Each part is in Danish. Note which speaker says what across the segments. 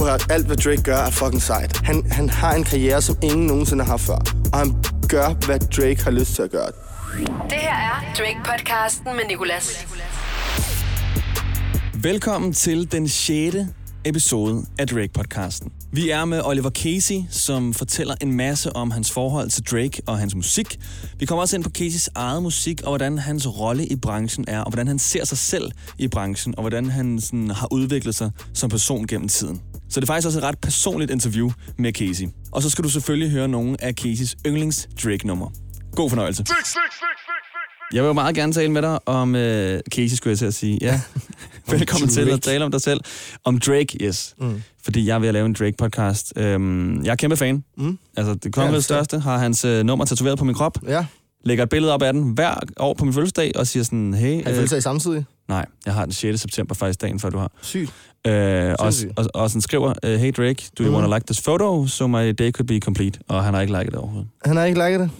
Speaker 1: Prøv at høre, alt hvad Drake gør er fucking sejt. Han, han har en karriere, som ingen nogensinde har haft før. Og han gør, hvad Drake har lyst til at gøre.
Speaker 2: Det her er Drake-podcasten med Nicolas.
Speaker 3: Velkommen til den 6. episode af Drake-podcasten. Vi er med Oliver Casey, som fortæller en masse om hans forhold til Drake og hans musik. Vi kommer også ind på Caseys eget musik, og hvordan hans rolle i branchen er, og hvordan han ser sig selv i branchen, og hvordan han sådan, har udviklet sig som person gennem tiden. Så det er faktisk også et ret personligt interview med Casey. Og så skal du selvfølgelig høre nogle af Caseys yndlings Drake-nummer. God fornøjelse. Jeg vil jo meget gerne tale med dig om uh, Casey, skulle jeg til at sige. Ja. Velkommen til at tale om dig selv. Om Drake, yes. Mm. Fordi jeg er ved at lave en Drake-podcast. Um, jeg er kæmpe fan.
Speaker 1: Mm.
Speaker 3: Altså, det kongelige
Speaker 1: Ja,
Speaker 3: største har hans uh, nummer tatoveret på min krop.
Speaker 1: Ja,
Speaker 3: Lægger et billede op af den hver år på min fødselsdag og siger sådan, hey...
Speaker 1: han føler sig samtidig.
Speaker 3: Nej, jeg har den 6. september faktisk dagen før du har.
Speaker 1: Sygt.
Speaker 3: Øh, og, og, og sådan skriver, uh, hey Drake, do you
Speaker 1: Mhm.
Speaker 3: wanna like this photo, so my day could be complete. Og han har ikke liket det overhovedet.
Speaker 1: Han har ikke liket det.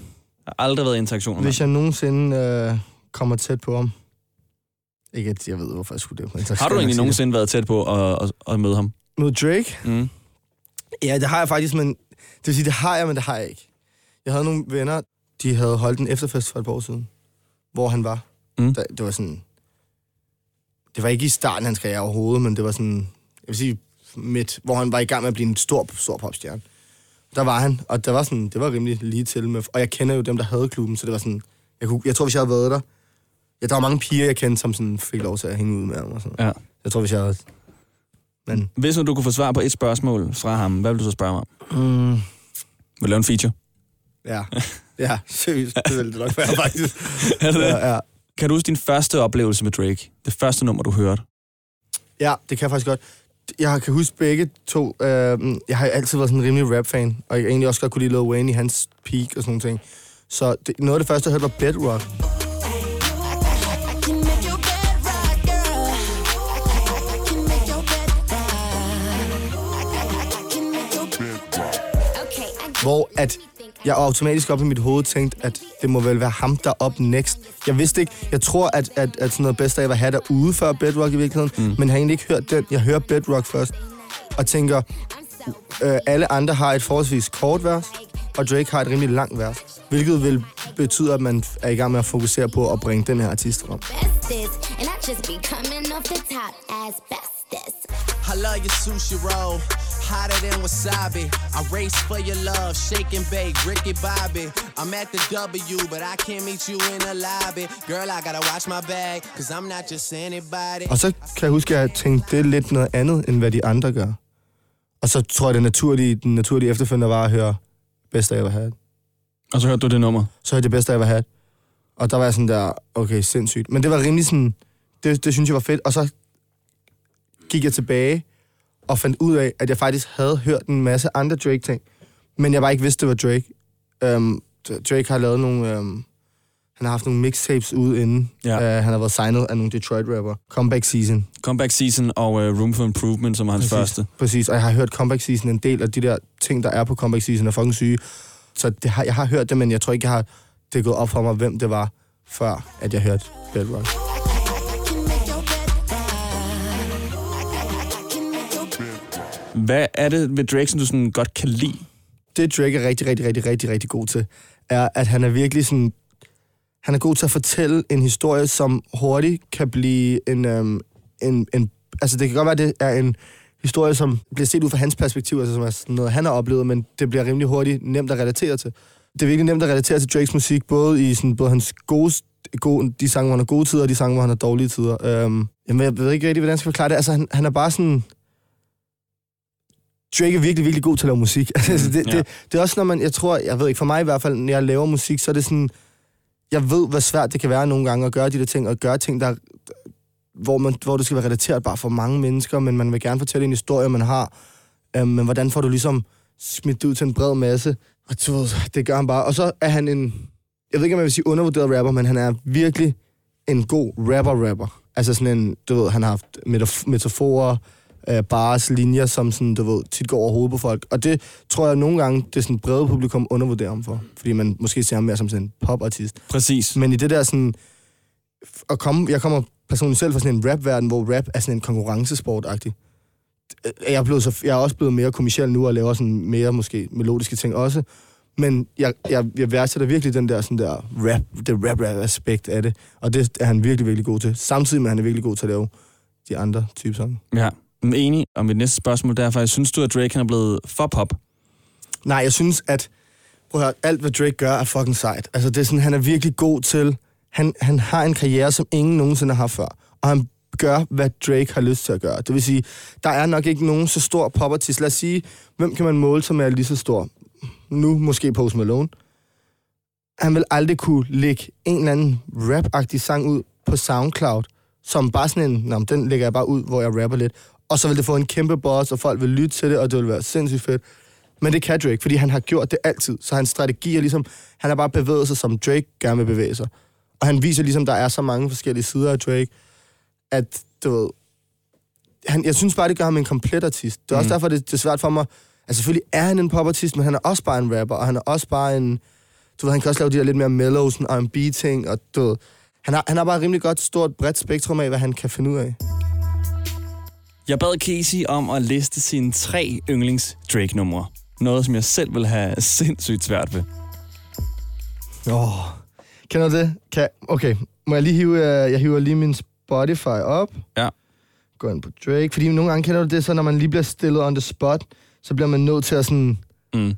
Speaker 3: Der har aldrig været interaktion med
Speaker 1: Hvis jeg nogensinde øh, kommer tæt på ham. Ikke at jeg ved, hvorfor jeg skulle det.
Speaker 3: Har du egentlig nogensinde været tæt på at, at, at møde ham?
Speaker 1: Mod Drake?
Speaker 3: Mm.
Speaker 1: Ja, det har jeg faktisk, men... Det vil sige, det har jeg, men det har jeg ikke. Jeg havde nogle venner, de havde holdt en efterfest for et par år siden, hvor han var.
Speaker 3: Mm.
Speaker 1: Der, det var sådan... Det var ikke i starten af hans karriere overhovedet, men det var sådan... Jeg vil sige midt, hvor han var i gang med at blive en stor, stor popstjerne. Der var han, og der var sådan, det var rimelig lige til med, og jeg kender jo dem, der havde klubben, så det var sådan, jeg, kunne, jeg tror, hvis jeg havde været der, ja, der var mange piger, jeg kendte, som sådan fik lov til at hænge ud med ham og sådan.
Speaker 3: Ja.
Speaker 1: Jeg tror, hvis jeg havde, men,
Speaker 3: Hvis nu du kunne få svar på et spørgsmål fra ham, hvad vil du så spørge mig om?
Speaker 1: mm,
Speaker 3: Vil du lave en feature?
Speaker 1: ja, ja, seriøst, det ville det nok være, faktisk.
Speaker 3: Er det?
Speaker 1: Ja, ja.
Speaker 3: Kan du huske din første oplevelse med Drake? Det første nummer, du hørte?
Speaker 1: Ja, det kan jeg faktisk godt. Jeg kan huske begge to. Øh, jeg har altid været sådan en rimelig rap-fan, og jeg egentlig også godt kunne lide Lil Wayne i hans peak og sådan nogle ting. Så det, noget af det første, jeg hørte, var Bedrock.
Speaker 4: Okay,
Speaker 1: Hvor at jeg automatisk op i mit hoved tænkte, at det må vel være ham, der er op next. Jeg vidste ikke, jeg tror, at, at, at sådan noget bedst af var have derude før Bedrock i virkeligheden, mm. men har egentlig ikke hørt den. Jeg hører Bedrock først, og tænker, øh, alle andre har et forholdsvis kort vers, og Drake har et rimelig langt vers. Hvilket vil betyde, at man er i gang med at fokusere på at bringe den her artist frem.
Speaker 4: bestest, and I just be coming off the top as bestest.
Speaker 5: I love your sushi roll, hotter than wasabi. I race for your love, shake and bake, Ricky Bobby. I'm at the W, but I can't meet you in the lobby. Girl, I gotta watch my bag, cause I'm not just anybody.
Speaker 1: Og så kan jeg huske, at jeg tænkte, det er lidt noget andet, end hvad de andre gør. Og så tror jeg, det naturlige, den naturlige efterfølgende var at høre Best I Ever Had.
Speaker 3: Og så hørte du det nummer.
Speaker 1: Så hørte jeg Best I Ever Had. Og der var jeg sådan der, okay, sindssygt. Men det var rimelig sådan, det, det synes jeg var fedt. Og så gik jeg tilbage og fandt ud af, at jeg faktisk havde hørt en masse andre Drake-ting. Men jeg bare ikke vidste, det var Drake. Um, Drake har lavet nogle... Um, han har haft nogle mixtapes ude inden.
Speaker 3: Ja.
Speaker 1: Uh, han har været signet af nogle Detroit-rapper. Comeback Season.
Speaker 3: Comeback Season og uh, Room for Improvement, som er hans
Speaker 1: Præcis.
Speaker 3: første.
Speaker 1: Præcis, og jeg har hørt Comeback Season, en del af de der ting, der er på Comeback Season, er fucking syge. Så det har, jeg har hørt det, men jeg tror ikke, jeg har, det er gået op for mig, hvem det var, før at jeg hørte Bedrock.
Speaker 3: Hvad er det ved Drake, som du sådan godt kan lide?
Speaker 1: Det Drake er rigtig, rigtig, rigtig, rigtig, rigtig god til, er, at han er virkelig sådan... Han er god til at fortælle en historie, som hurtigt kan blive en... Øhm, en, en altså, det kan godt være, at det er en historie, som bliver set ud fra hans perspektiv, altså som er sådan noget, han har oplevet, men det bliver rimelig hurtigt nemt at relatere til. Det er virkelig nemt at relatere til Drakes musik, både i sådan, både hans gode, gode, de sange, hvor han har gode tider, og de sange, hvor han har dårlige tider. Øhm, jamen, jeg ved ikke rigtig, hvordan jeg skal forklare det. Altså, han, han er bare sådan... Drake er virkelig, virkelig god til at lave musik. altså, det,
Speaker 3: ja.
Speaker 1: det, det er også, når man... Jeg tror, jeg ved ikke, for mig i hvert fald, når jeg laver musik, så er det sådan... Jeg ved, hvor svært det kan være nogle gange at gøre de der ting, og gøre ting, der, hvor, man, hvor det skal være relateret bare for mange mennesker, men man vil gerne fortælle en historie, man har. Øhm, men hvordan får du ligesom smidt ud til en bred masse? Og du ved, det gør han bare. Og så er han en... Jeg ved ikke, om jeg vil sige undervurderet rapper, men han er virkelig en god rapper-rapper. Altså sådan en, du ved, han har haft metaf- metaforer, øh, bars, linjer, som sådan, du ved, tit går over hovedet på folk. Og det tror jeg nogle gange, det sådan brede publikum undervurderer ham for. Fordi man måske ser ham mere som sådan en popartist.
Speaker 3: Præcis.
Speaker 1: Men i det der sådan... At komme, jeg kommer personligt selv fra sådan en rap-verden, hvor rap er sådan en konkurrencesport-agtig. øh, jeg er, blevet så, jeg er også blevet mere kommersiel nu, og laver sådan mere måske melodiske ting også. Men jeg, jeg, jeg værdsætter virkelig den der, sådan der rap, det rap-rap-aspekt af det. Og det er han virkelig, virkelig god til. Samtidig med, at han er virkelig god til at lave de andre typer sange.
Speaker 3: Ja. Men enig om mit næste spørgsmål, derfor synes du, at Drake han er blevet for pop?
Speaker 1: Nej, jeg synes, at prøv at høre, alt, hvad Drake gør, er fucking sejt. Altså, det er sådan, han er virkelig god til... Han, han har en karriere, som ingen nogensinde har haft før. Og han gør, hvad Drake har lyst til at gøre. Det vil sige, der er nok ikke nogen så stor popartist. Lad os sige, hvem kan man måle sig med er lige så stor? Nu måske Post Malone. Han vil aldrig kunne lægge en eller anden rap sang ud på SoundCloud, som bare sådan en, Nå, den lægger jeg bare ud, hvor jeg rapper lidt. Og så vil det få en kæmpe boss, og folk vil lytte til det, og det vil være sindssygt fedt. Men det kan Drake, fordi han har gjort det altid. Så hans strategi er ligesom, han har bare bevæget sig, som Drake gerne vil bevæge sig. Og han viser ligesom, der er så mange forskellige sider af Drake, at du ved, han, jeg synes bare, det gør ham en komplet artist. Det er mm. også derfor, det, det er svært for mig. Altså selvfølgelig er han en popartist, men han er også bare en rapper, og han er også bare en... Du ved, han kan også lave de der lidt mere mellow, sådan R&B-ting, og du ved, han har, han har bare rimelig godt, stort, bredt spektrum af, hvad han kan finde ud af.
Speaker 3: Jeg bad Casey om at liste sine tre yndlings Drake-numre. Noget, som jeg selv vil have sindssygt svært ved.
Speaker 1: Åh, oh, kender du det? Kan, okay, må jeg lige hive, øh, jeg hiver lige min Spotify op.
Speaker 3: Ja.
Speaker 1: Gå ind på Drake, fordi nogle gange kender du det, så når man lige bliver stillet on the spot, så bliver man nødt til at sådan...
Speaker 3: Mm.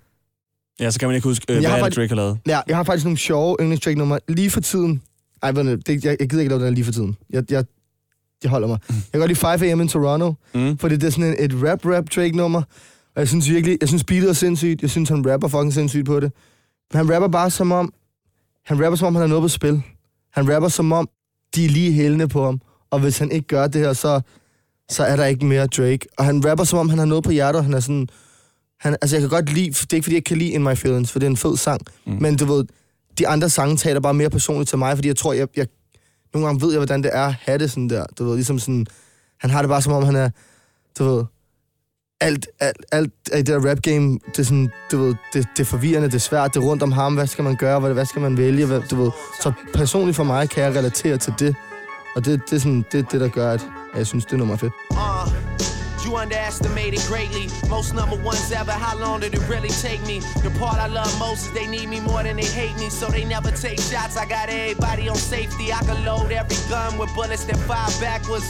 Speaker 3: Ja, så kan man ikke huske, øh,
Speaker 1: Jeg
Speaker 3: hvad
Speaker 1: har faktisk-
Speaker 3: Drake har lavet.
Speaker 1: Ja, jeg har faktisk nogle sjove yndlings Drake numre lige for tiden. Ej, det, jeg, jeg gider ikke lave den her lige for tiden. Jeg, jeg, jeg holder mig. Jeg kan godt lide 5 AM in Toronto,
Speaker 3: Mm.
Speaker 1: fordi det er sådan et rap-rap Drake nummer. Og jeg synes virkelig, jeg synes beatet er sindssygt. Jeg synes, han rapper fucking sindssygt på det. Men han rapper bare som om, han rapper som om, han har noget på spil. Han rapper som om, de er lige hælende på ham. Og hvis han ikke gør det her, så, så er der ikke mere Drake. Og han rapper som om, han har noget på hjertet. Han er sådan... Han, altså, jeg kan godt lide... Det er ikke, fordi jeg kan lide In My Feelings, for det er en fed sang. Mm. Men du ved, de andre sange taler bare mere personligt til mig, fordi jeg tror, jeg, jeg nogle gange ved jeg, hvordan det er at have det sådan der. Du ved, ligesom sådan... Han har det bare som om, han er... Du ved... Alt, alt, alt i det der rap-game, det er sådan, du ved, det, det er forvirrende, det er svært, det er rundt om ham, hvad skal man gøre, hvad, hvad skal man vælge, hvad, du ved. Så personligt for mig kan jeg relatere til det, og det, det er sådan, det, det der gør, at jeg synes, det er nummer fedt.
Speaker 6: Ah. You underestimated greatly. Most number ones ever. How long did it really take me? The part I love most is they need me more than they hate me, so they never take shots. I got everybody on safety. I can load every gun with bullets that fire backwards.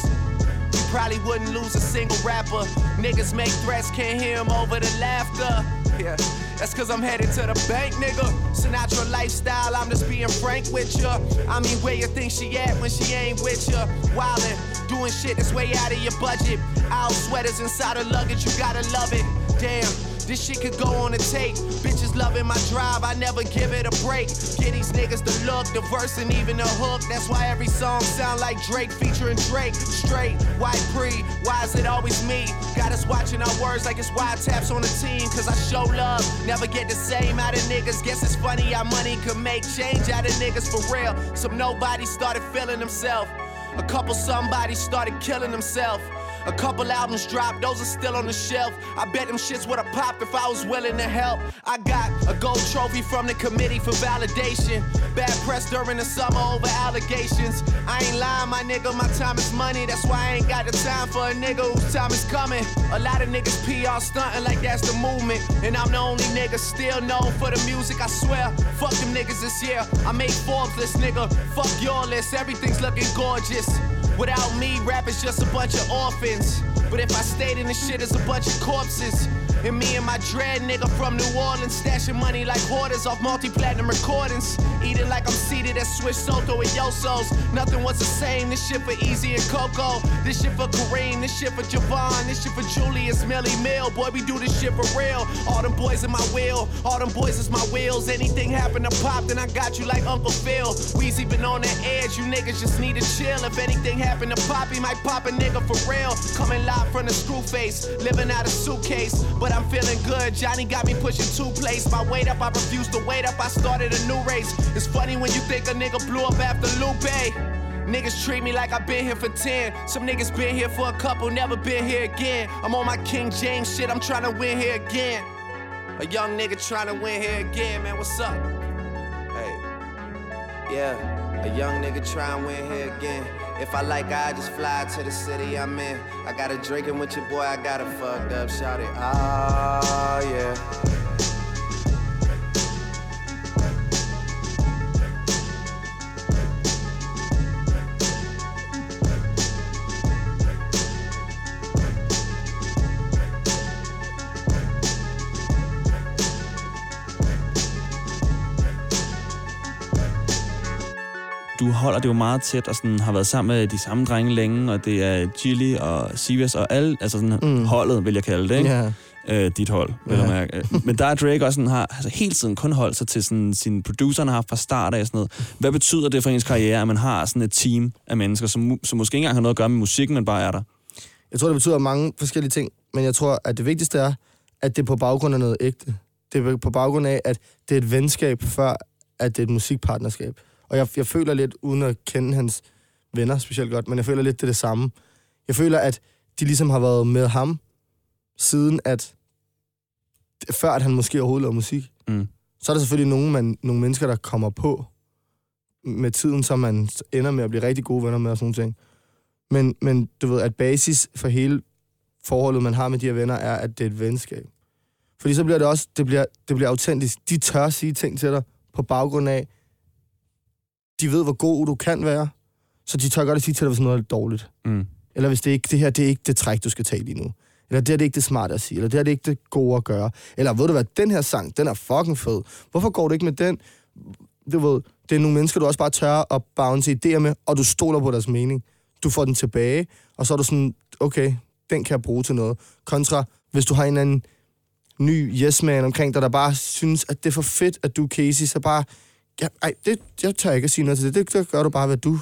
Speaker 6: Probably wouldn't lose a single rapper. Niggas make threats, can't hear 'em over the laughter. Yeah, that's cause I'm headed to the bank, nigga. Sinatra lifestyle, I'm just being frank with ya. I mean, where you think she at when she ain't with ya? Wildin', doing shit that's way out of your budget. Out sweaters inside her luggage, you gotta love it. Damn. This shit could go on a tape. Bitches loving my drive, I never give it a break. Get these niggas the look, the verse, and even the hook. That's why every song sound like Drake featuring Drake. Straight, white pre, why is it always me? Got us watching our words like it's wiretaps on the team. Cause I show love, never get the same out of niggas. Guess it's funny how money can make change out of niggas for real. Some nobody started feeling themselves. A couple somebody started killing themselves. A couple albums dropped, those are still on the shelf. I bet them shits would've popped if I was willing to help. I got a gold trophy from the committee for validation. Bad press during the summer over allegations. I ain't lying, my nigga, my time is money. That's why I ain't got the time for a nigga whose time is coming. A lot of niggas PR stunting like that's the movement. And I'm the only nigga still known for the music, I swear. Fuck them niggas this year. I made Forbes list, nigga. Fuck your list, everything's looking gorgeous. Without me, rap is just a bunch of orphans. But if I stayed in this shit, it's a bunch of corpses. And me and my dread nigga from New Orleans, stashing money like hoarders off multi-platinum recordings. Eating like I'm seated at Swiss Soto and Yosos. Nothing was the same. This shit for Easy and Coco. This shit for Kareem. This shit for Javon. This shit for Julius Millie Mill. Boy, we do this shit for real. All them boys in my wheel. All them boys is my wheels. Anything happen to pop, then I got you like Uncle Phil. Weezy been on the edge. You niggas just need to chill. If anything happen to pop, he might pop a nigga for real. Coming live from the screw face. Living out a suitcase. But I'm feeling good. Johnny got me pushing two plates. My weight up, I refuse to wait up. I started a new race. It's funny when you think a nigga blew up after Lupe. Niggas treat me like I've been here for 10. Some niggas been here for a couple, never been here again. I'm on my King James shit, I'm trying to win here again. A young nigga trying to win here again, man, what's up? Hey, yeah, a young nigga trying to win here again.
Speaker 5: If I like I just fly to the city I'm in. I got a drinking with your boy, I got a fucked up shout it. Ah, yeah.
Speaker 3: Holder det jo meget tæt og sådan, har været sammen med de samme drenge længe, og det er Chili og Sivas og alle, altså sådan mm. holdet, vil jeg kalde det, ikke?
Speaker 1: Ja.
Speaker 3: øh, dit hold, vil jeg mærke. Men der er Drake også sådan, har altså, hele tiden kun holdt sig til sådan, sin producer, han har haft fra start af sådan noget. Hvad betyder det for ens karriere, at man har sådan et team af mennesker, som, som måske ikke engang har noget at gøre med musikken, men bare er der?
Speaker 1: Jeg tror, det betyder mange forskellige ting, men jeg tror, at det vigtigste er, at det er på baggrund af noget ægte. Det er på baggrund af, at det er et venskab, før at det er et musikpartnerskab. Og jeg, jeg føler lidt, uden at kende hans venner specielt godt, men jeg føler lidt, det er det samme. Jeg føler, at de ligesom har været med ham, siden at, før at han måske overhovedet lavede musik.
Speaker 3: Mm.
Speaker 1: Så er der selvfølgelig nogle, man, nogle mennesker, der kommer på med tiden, så man ender med at blive rigtig gode venner med og sådan ting. Men, men du ved, at basis for hele forholdet, man har med de her venner, er, at det er et venskab. Fordi så bliver det også, det bliver, det bliver autentisk. De tør sige ting til dig på baggrund af, de ved, hvor god du kan være, så de tør godt at sige til dig, hvis noget er dårligt.
Speaker 3: Mm.
Speaker 1: Eller hvis det ikke, det her det er ikke det træk, du skal tage lige nu. Eller det her det er ikke det smarte at sige. Eller det her det er ikke det gode at gøre. Eller ved du hvad, den her sang, den er fucking fed. Hvorfor går du ikke med den? Du ved, det er nogle mennesker, du også bare tør at bounce idéer med, og du stoler på deres mening. Du får den tilbage, og så er du sådan, okay, den kan jeg bruge til noget. Kontra, hvis du har en eller anden ny yes man omkring dig, der bare synes, at det er for fedt, at du er Casey, så bare, ja, ej, det, jeg tør ikke at sige noget til det. Det, det gør du bare, hvad du,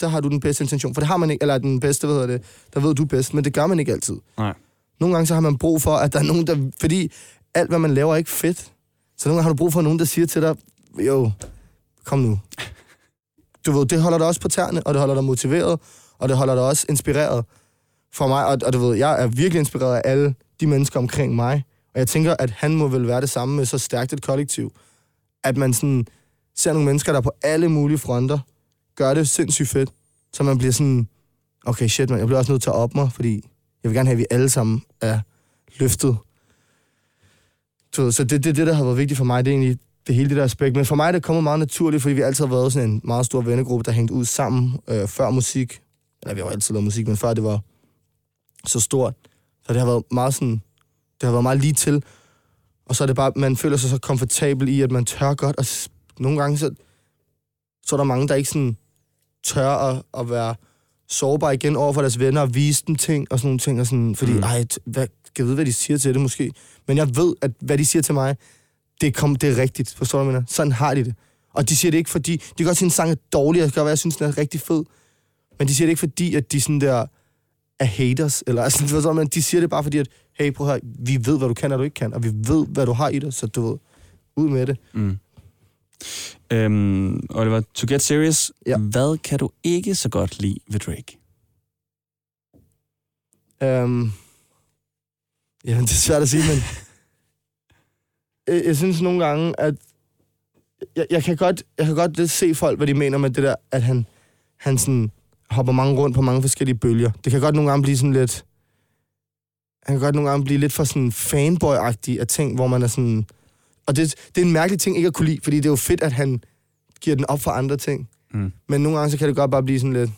Speaker 1: der har du den bedste intention. For det har man ikke, eller den bedste, hvad hedder det, der ved du bedst, men det gør man ikke altid.
Speaker 3: Nej.
Speaker 1: Nogle gange så har man brug for, at der er nogen, der... Fordi alt, hvad man laver, er ikke fedt. Så nogle gange har du brug for nogen, der siger til dig, jo, kom nu. Du ved, det holder dig også på tæerne, og det holder dig motiveret, og det holder dig også inspireret for mig. Og, og du ved, jeg er virkelig inspireret af alle de mennesker omkring mig. Og jeg tænker, at han må vel være det samme med så stærkt et kollektiv. At man sådan ser nogle mennesker, der på alle mulige fronter gør det sindssygt fedt. Så man bliver sådan, okay shit man, jeg bliver også nødt til at op mig, fordi jeg vil gerne have, at vi alle sammen er løftet. Så, Så det, det, det, der har været vigtigt for mig, det er egentlig det hele det der aspekt. Men for mig er det kommet meget naturligt, fordi vi altid har været sådan en meget stor vennegruppe, der hængte ud sammen øh, før musik. Eller vi har jo altid lavet musik, men før det var så stort. Så det har været meget sådan, det har været meget lige til. Og så er det bare, man føler sig så komfortabel i, at man tør godt. at nogle gange, så, så er der mange, der ikke sådan tør at, at være sårbare igen over for deres venner og vise dem ting og sådan nogle ting. Og sådan, fordi,
Speaker 3: Mm.
Speaker 1: ej, hvad, kan jeg vide, hvad de siger til det måske? Men jeg ved, at hvad de siger til mig, det, kom, det er rigtigt. Forstår du, hvad jeg mener? Sådan har de det. Og de siger det ikke, fordi... De kan godt sige, at en sang er dårlig, og det kan være, jeg synes, den er rigtig fed. Men de siger det ikke, fordi at de sådan der er haters. Eller altså, du, hvad jeg mener? de siger det bare fordi, at hey, prøv høre, vi ved, hvad du kan og du ikke kan, og vi ved, hvad du har i dig, så du ved, ud med det.
Speaker 3: Mm. Øhm, Oliver, to get serious,
Speaker 1: Ja.
Speaker 3: hvad kan du ikke så godt lide ved Drake?
Speaker 1: Um, ja, det er svært at sige, men jeg, jeg synes nogle gange, at jeg, jeg, kan godt, jeg kan godt lidt se folk, hvad de mener med det der, at han, han sådan hopper mange rundt på mange forskellige bølger. Det kan godt nogle gange blive sådan lidt... Han kan godt nogle gange blive lidt for sådan fanboy-agtig af ting, hvor man er sådan... Og det, det er en mærkelig ting ikke at kunne lide, fordi det er jo fedt, at han giver den op for andre ting.
Speaker 3: Mm.
Speaker 1: Men nogle gange, så kan det godt bare blive sådan lidt...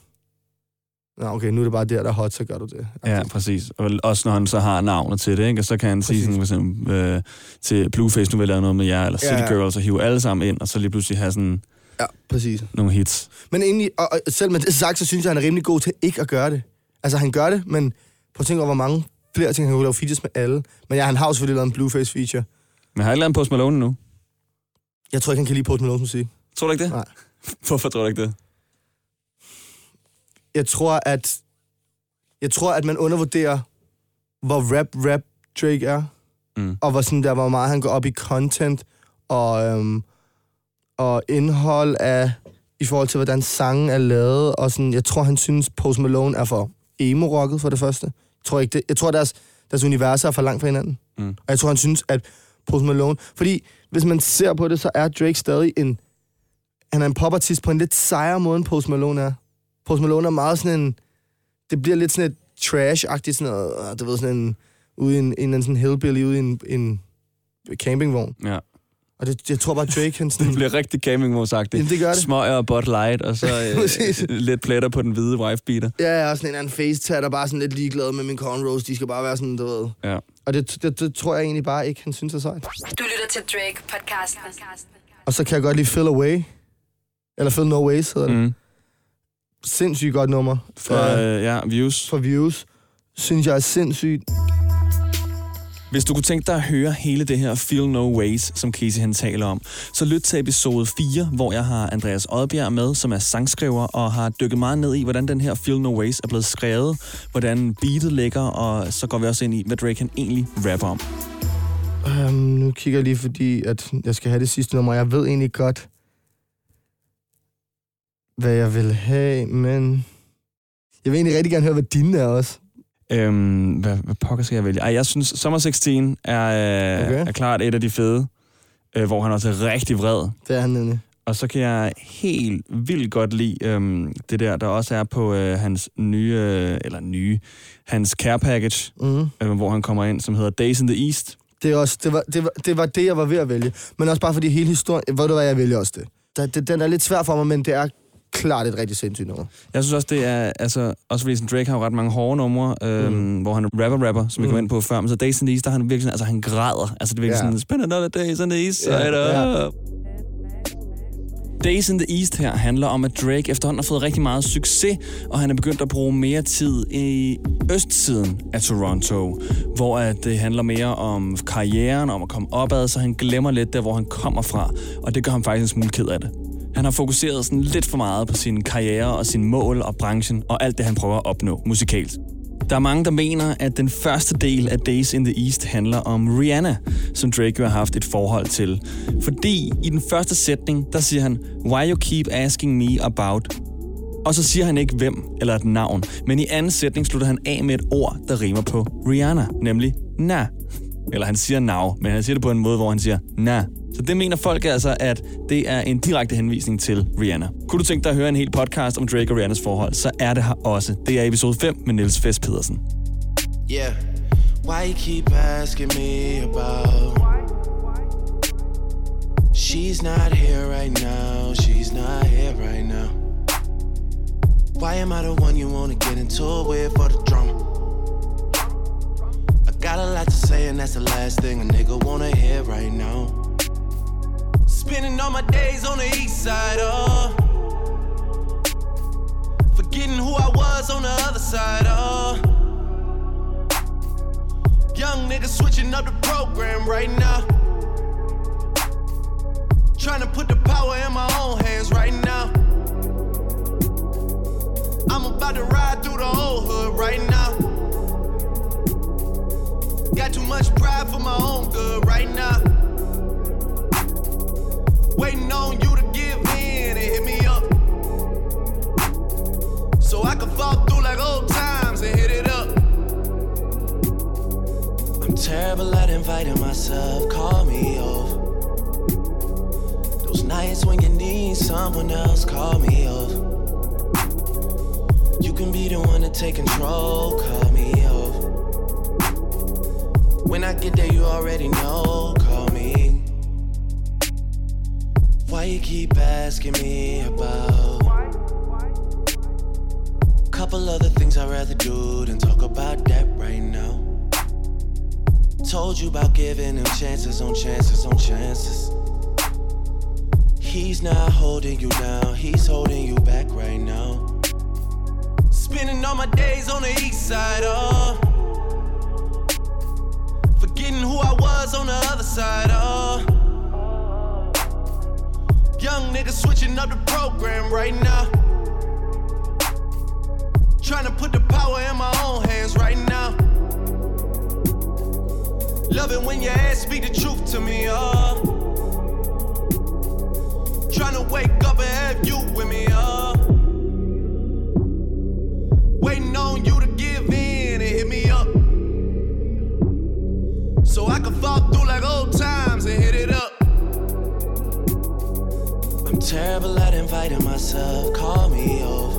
Speaker 1: Nå, okay, nu er det bare der, der er hot, så gør du det.
Speaker 3: Ja, præcis. Og også når han så har navnet til det, ikke? Og så kan han sige sådan, for eksempel, øh, til Blueface, nu vil jeg lave noget med jer, eller City
Speaker 1: Ja, ja.
Speaker 3: Girls, og hive alle sammen ind, og så lige pludselig have sådan
Speaker 1: ja præcis.
Speaker 3: nogle hits.
Speaker 1: Men egentlig, og, og selv med det sagt, så synes jeg, han er rimelig god til ikke at gøre det. Altså, han gør det, men prøv at tænke over, hvor mange flere ting, han kunne lave features med alle. Men ja, han har jo selvfølgelig lavet en Blueface feature.
Speaker 3: Men har jeg lavet en Post Malone nu?
Speaker 1: Jeg tror ikke, han kan lide Post Malones musik.
Speaker 3: Tror du ikke det?
Speaker 1: Nej.
Speaker 3: Hvorfor tror du ikke det?
Speaker 1: Jeg tror, at jeg tror, at man undervurderer, hvor rap, rap Drake er.
Speaker 3: Mm.
Speaker 1: Og hvor, sådan der, hvor meget han går op i content og, øhm, og indhold af, i forhold til, hvordan sangen er lavet. Og sådan, jeg tror, han synes, Post Malone er for emo-rocket for det første. Jeg tror, ikke det, jeg tror deres, deres universer er for langt fra hinanden.
Speaker 3: Mm.
Speaker 1: Og jeg tror, han synes, at Post Malone... Fordi hvis man ser på det, så er Drake stadig en... Han er en popartist på en lidt sejere måde, end Post Malone er. Post Malone er meget sådan en... Det bliver lidt sådan et trash-agtigt sådan noget, du ved, sådan en... Ude i en, en sådan hillbilly ude i en, en campingvogn.
Speaker 3: Ja.
Speaker 1: Og det, jeg tror bare, Drake, han sådan...
Speaker 3: Det bliver rigtig campingvognsagtigt.
Speaker 1: Jamen, det gør det.
Speaker 3: Smøger og Bud Light, og så øh, lidt pletter på den hvide wife-beater.
Speaker 1: Ja, jeg er sådan en eller anden face der bare sådan lidt ligeglad med min cornrows. De skal bare være sådan, du ved.
Speaker 3: Ja.
Speaker 1: Og det, det, det tror jeg egentlig bare ikke, han synes er sejt.
Speaker 2: Du lytter til Drake podcasten.
Speaker 1: Og så kan jeg godt lide Feel Away. Eller Feel No Ways hedder det. Mm. Sindssygt godt nummer.
Speaker 3: For,
Speaker 1: Øh,
Speaker 3: øh, ja, views.
Speaker 1: for views. Synes jeg er sindssygt.
Speaker 3: Hvis du kunne tænke dig at høre hele det her Feel No Ways, som Casey han taler om, så lyt til episode 4, hvor jeg har Andreas Odbjerg med, som er sangskriver, og har dykket meget ned i, hvordan den her Feel No Ways er blevet skrevet, hvordan beatet ligger, og så går vi også ind i, hvad Drake han egentlig rapper om.
Speaker 1: Um, nu kigger jeg lige, fordi at jeg skal have det sidste nummer. Jeg ved egentlig godt, hvad jeg vil have, men... Jeg vil egentlig rigtig gerne høre, hvad dine er også.
Speaker 3: Øhm, hvad, hvad pokker skal jeg vælge? Ej, jeg synes, Summer 16 er, øh,
Speaker 1: Okay.
Speaker 3: er klart et af de fede, øh, hvor han også er rigtig vred.
Speaker 1: Det er han nemlig.
Speaker 3: Og så kan jeg helt vildt godt lide øhm, det der, der også er på øh, hans nye, øh, eller nye, hans care package,
Speaker 1: Mm.
Speaker 3: øh, hvor han kommer ind, som hedder Days in the East.
Speaker 1: Det, er også, det, var, det, var, det var det, jeg var ved at vælge. Men også bare fordi hele historien... Ved du hvad, jeg vælger også det. Den er lidt svær for mig, men det er klart et rigtig sindssygt nummer.
Speaker 3: Jeg synes også, det er, altså, også fordi sådan, Drake har jo ret mange hårde numre, øhm, mm. hvor han er rapper-rapper, som vi
Speaker 1: Mm.
Speaker 3: kom ind på før, men så Days in the East, der er han virkelig sådan, altså han græder. Altså det er virkelig
Speaker 1: Ja.
Speaker 3: sådan, spend another days East side
Speaker 1: Ja, ja.
Speaker 3: up. Days in the East her handler om, at Drake efterhånden har fået rigtig meget succes, og han er begyndt at bruge mere tid i østsiden af Toronto, hvor at det handler mere om karrieren, om at komme opad, så han glemmer lidt der, hvor han kommer fra, og det gør ham faktisk en smule ked af det. Han har fokuseret sådan lidt for meget på sin karriere og sine mål og branchen, og alt det, han prøver at opnå musikalsk. Der er mange, der mener, at den første del af Days in the East handler om Rihanna, som Drake jo har haft et forhold til. Fordi i den første sætning, der siger han, Why you keep asking me about? Og så siger han ikke hvem eller et navn, men i anden sætning slutter han af med et ord, der rimer på Rihanna, nemlig na. Eller han siger now, men han siger det på en måde, hvor han siger na. Så det mener folk altså, at det er en direkte henvisning til Rihanna. Kunne du tænke dig at høre en hel podcast om Drake og Rihannas forhold, så er det her også. Det er episode 5 med Niels Fest Pedersen.
Speaker 6: Yeah. Why you keep asking me about? She's not here right now. She's not here right now. Why am I the one you wanna get into with for the drama? I got a lot to say, and that's the last thing a nigga wanna hear right now. Spending all my days on the east side, oh. Forgetting who I was on the other side, oh. Young nigga switching up the program right now. Trying to put the power in my own hands right now. I'm about to ride through the whole hood right now. Got too much pride for my own good right now. Waiting on you to give in and hit me up. So I can fall through like old times and hit it up. I'm terrible at inviting myself, call me off. Those nights when you need someone else, call me off. You can be the one to take control, call me off. When I get there, you already know, Why you keep asking me about? Couple other things I'd rather do than talk about that right now. Told you about giving him chances on chances on chances. He's not holding you down, he's holding you back right now. Spending all my days on the east side, oh. Forgetting who I was on the other side, oh. Young nigga switching up the program right now. Trying to put the power in my own hands right now. Love it when your ass speak the truth to me, uh. oh. Trying to wake up and have you with me, oh. Waiting on you I'm terrible at inviting myself, call me off.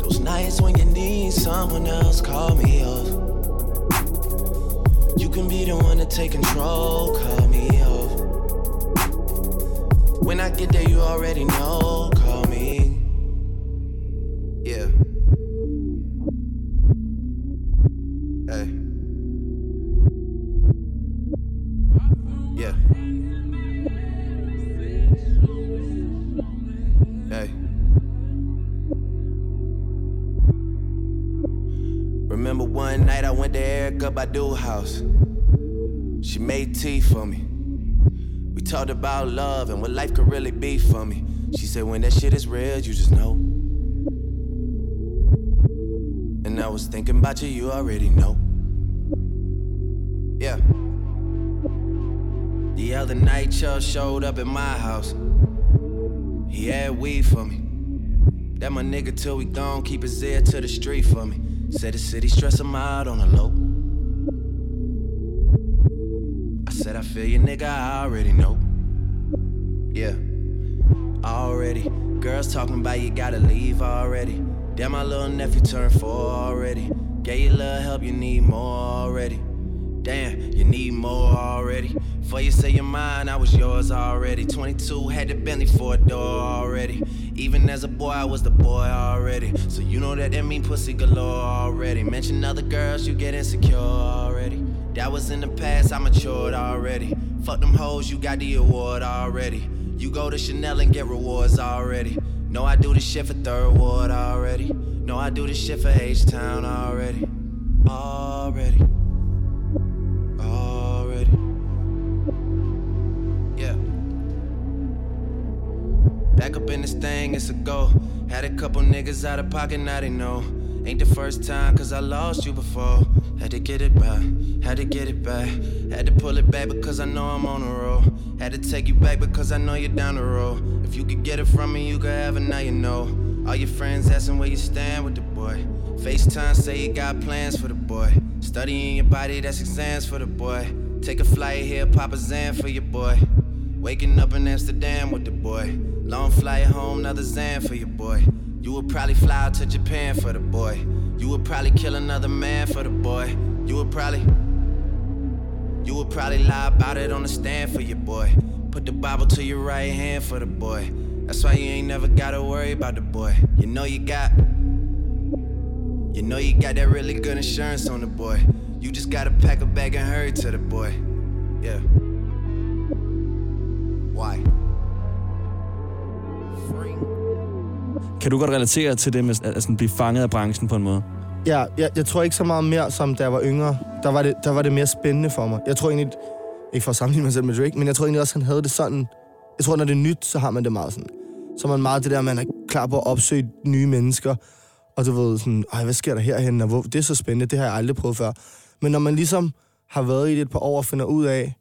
Speaker 6: Those nights when you need someone else, call me off. You can be the one to take control, call me off. When I get there, you already know, for me. We talked about love and what life could really be for me. She said, when that shit is real, you just know. And I was thinking about you, you already know. Yeah. The other night, Chubb showed up at my house. He had weed for me. That my nigga till we gone, keep his ear to the street for me. Said the city stress him out on the low. I feel you, nigga, I already know. Yeah, already. Girls talking about you gotta leave already. Damn, my little nephew turned four already. Gave you little help, you need more already. Damn, you need more already. Before you say you're mine, I was yours already. 22, had the Bentley for a door already. Even as a boy, I was the boy already. So you know that that mean pussy galore already. Mention other girls, you get insecure already. That was in the past, I matured already. Fuck them hoes, you got the award already. You go to Chanel and get rewards already. No, I do this shit for Third Ward already. No, I do this shit for H-Town already. Already. Already. Yeah. Back up in this thing, it's a go. Had a couple niggas out of pocket, now they know. Ain't the first time, cause I lost you before. Had to get it back, had to get it back. Had to pull it back because I know I'm on the road. Had to take you back because I know you're down the road. If you could get it from me, you could have it, now you know. All your friends asking where you stand with the boy. FaceTime say you got plans for the boy. Studying your body, that's exams for the boy. Take a flight here, pop a Zan for your boy. Waking up in Amsterdam with the boy. Long flight home, another Zan for your boy. You would probably fly out to Japan for the boy. You would probably kill another man for the boy. You would probably. You would probably lie about it on the stand for your boy. Put the Bible to your right hand for the boy. That's why you ain't never gotta worry about the boy. You know you got. You know you got that really good insurance on the boy. You just gotta pack a bag and hurry to the boy. Yeah. Why?
Speaker 3: Kan du godt relatere til det med at at sådan blive fanget af branchen på en måde?
Speaker 1: Ja, jeg, jeg tror ikke så meget mere, som da jeg var yngre. Der var, det, der var det mere spændende for mig. Jeg tror egentlig, ikke for at sammenligne mig selv med Drake, men jeg tror egentlig også, han havde det sådan... Jeg tror, når det er nyt, så har man det meget sådan. Så er man meget det der, man er klar på at opsøge nye mennesker. Og du ved sådan, ej, hvad sker der herhen? Og hvor, det er så spændende, det har jeg aldrig prøvet før. Men når man ligesom har været i det et par år og finder ud af,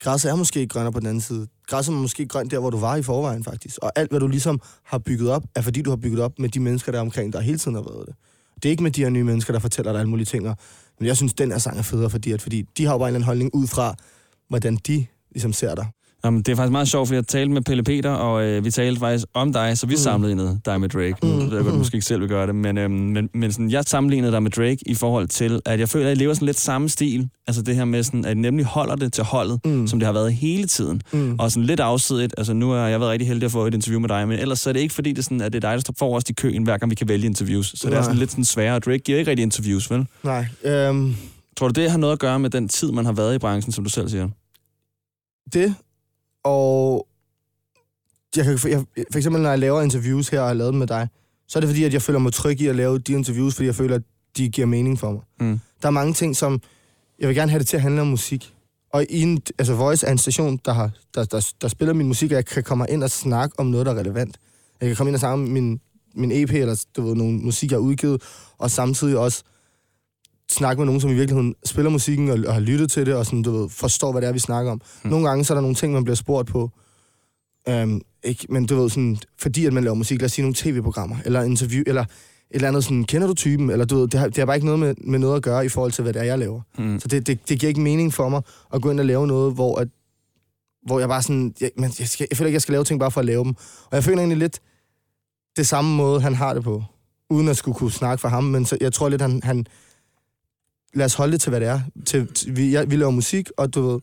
Speaker 1: græsset er måske ikke grønnere på den anden side. Græsset er måske grønt der, hvor du var i forvejen, faktisk. Og alt, hvad du ligesom har bygget op, er fordi, du har bygget op med de mennesker, der er omkring, der hele tiden har været det. Det er ikke med de her nye mennesker, der fortæller dig alle mulige ting. Men jeg synes, den her sang er federe, fordi, at, fordi de har jo bare en eller anden holdning ud fra, hvordan de ligesom ser dig.
Speaker 3: Jamen, det er faktisk meget sjovt, fordi jeg talte med Pelle Peter, og øh, vi talte faktisk om dig, så vi mm. sammenlignede dig med Drake. Ved jeg godt, du måske ikke selv vil gøre det, men, øhm, men, men sådan, jeg sammenlignede dig med Drake i forhold til, at jeg føler, at jeg lever sådan lidt samme stil. Altså det her med, sådan, at jeg nemlig holder det til holdet, mm. som det har været hele tiden. Mm. Og sådan lidt afsidigt. Altså nu har jeg været rigtig heldig at få et interview med dig, men ellers så er det ikke fordi, det er, sådan, at det er dig, der står forrest i køen, hver gang vi kan vælge interviews. Så det er
Speaker 1: Nej.
Speaker 3: sådan lidt sådan sværere. Drake giver ikke rigtig interviews, vel?
Speaker 1: Nej, øhm,
Speaker 3: Tror du, det har noget at gøre med den tid, man har været i branchen, som du selv siger?
Speaker 1: det, og jeg kan, for, jeg, for eksempel når jeg laver interviews her og har lavet dem med dig, så er det fordi, at jeg føler mig tryg i at lave de interviews, fordi jeg føler, at de giver mening for mig.
Speaker 3: Mm.
Speaker 1: Der er mange ting, som... Jeg vil gerne have det til at handle om musik. Og i en, altså Voice er en station, der, har, der, der, der spiller min musik, og jeg kan komme ind og snakke om noget, der er relevant. Jeg kan komme ind og snakke om min, min EP, eller du ved, nogle musik, jeg har udgivet, og samtidig også snakke med nogen, som i virkeligheden spiller musikken og, og har lyttet til det, og sådan, du ved, forstår, hvad det er, vi snakker om. Mm. Nogle gange så er der nogle ting, man bliver spurgt på, øhm, ikke, men du ved, sådan, fordi at man laver musik, lad os sige nogle tv-programmer, eller interview, eller et eller andet sådan, kender du typen? Eller du ved, det har, det har bare ikke noget med, med noget at gøre i forhold til, hvad det er, jeg laver.
Speaker 3: Mm.
Speaker 1: Så det, det, det giver ikke mening for mig at gå ind og lave noget, hvor, at, hvor jeg bare sådan, jeg, men jeg, skal, jeg føler ikke, jeg skal lave ting bare for at lave dem. Og jeg føler egentlig lidt det samme måde, han har det på. uden at skulle kunne snakke for ham, men så, jeg tror lidt, han, han... Lad os holde det til, hvad det er. Til, til, vi, jeg, vi laver musik, og du ved,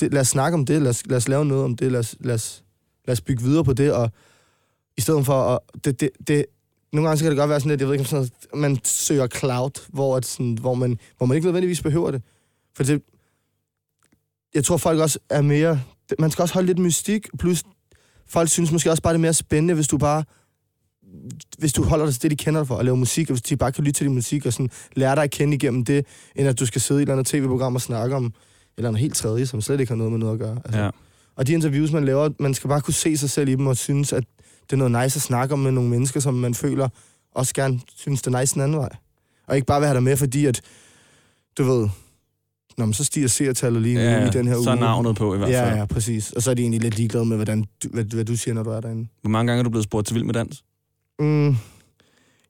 Speaker 1: det, lad os snakke om det, lad os, lad os lave noget om det, lad os, lad, os, lad os bygge videre på det, og i stedet for at... Det, det, det, nogle gange så kan det godt være sådan lidt, jeg ved ikke, om sådan man søger cloud, hvor, at sådan, hvor, man, hvor man ikke nødvendigvis behøver det. For det, jeg tror, folk også er mere... Man skal også holde lidt mystik, plus folk synes måske også bare, det er mere spændende, hvis du bare hvis du holder dig til det, de kender dig for, at lave musik, og hvis de bare kan lytte til din musik, og sådan lære dig at kende igennem det, end at du skal sidde i et eller andet tv-program og snakke om et eller andet helt tredje, som slet ikke har noget med noget at gøre. Altså.
Speaker 3: Ja.
Speaker 1: Og de interviews, man laver, man skal bare kunne se sig selv i dem, og synes, at det er noget nice at snakke om med nogle mennesker, som man føler også gerne synes, det er nice den anden vej. Og ikke bare være der med, fordi at, du ved, Nå, men så stiger seertallet lige nu
Speaker 3: Ja,
Speaker 1: i den her uge.
Speaker 3: så er navnet på i hvert fald.
Speaker 1: Ja, ja, præcis. Og så er de egentlig lidt ligeglade med, hvordan du, hvad, hvad du siger, når du er derinde.
Speaker 3: Hvor mange gange er du blevet spurgt til Vild med Dans?
Speaker 1: Mm.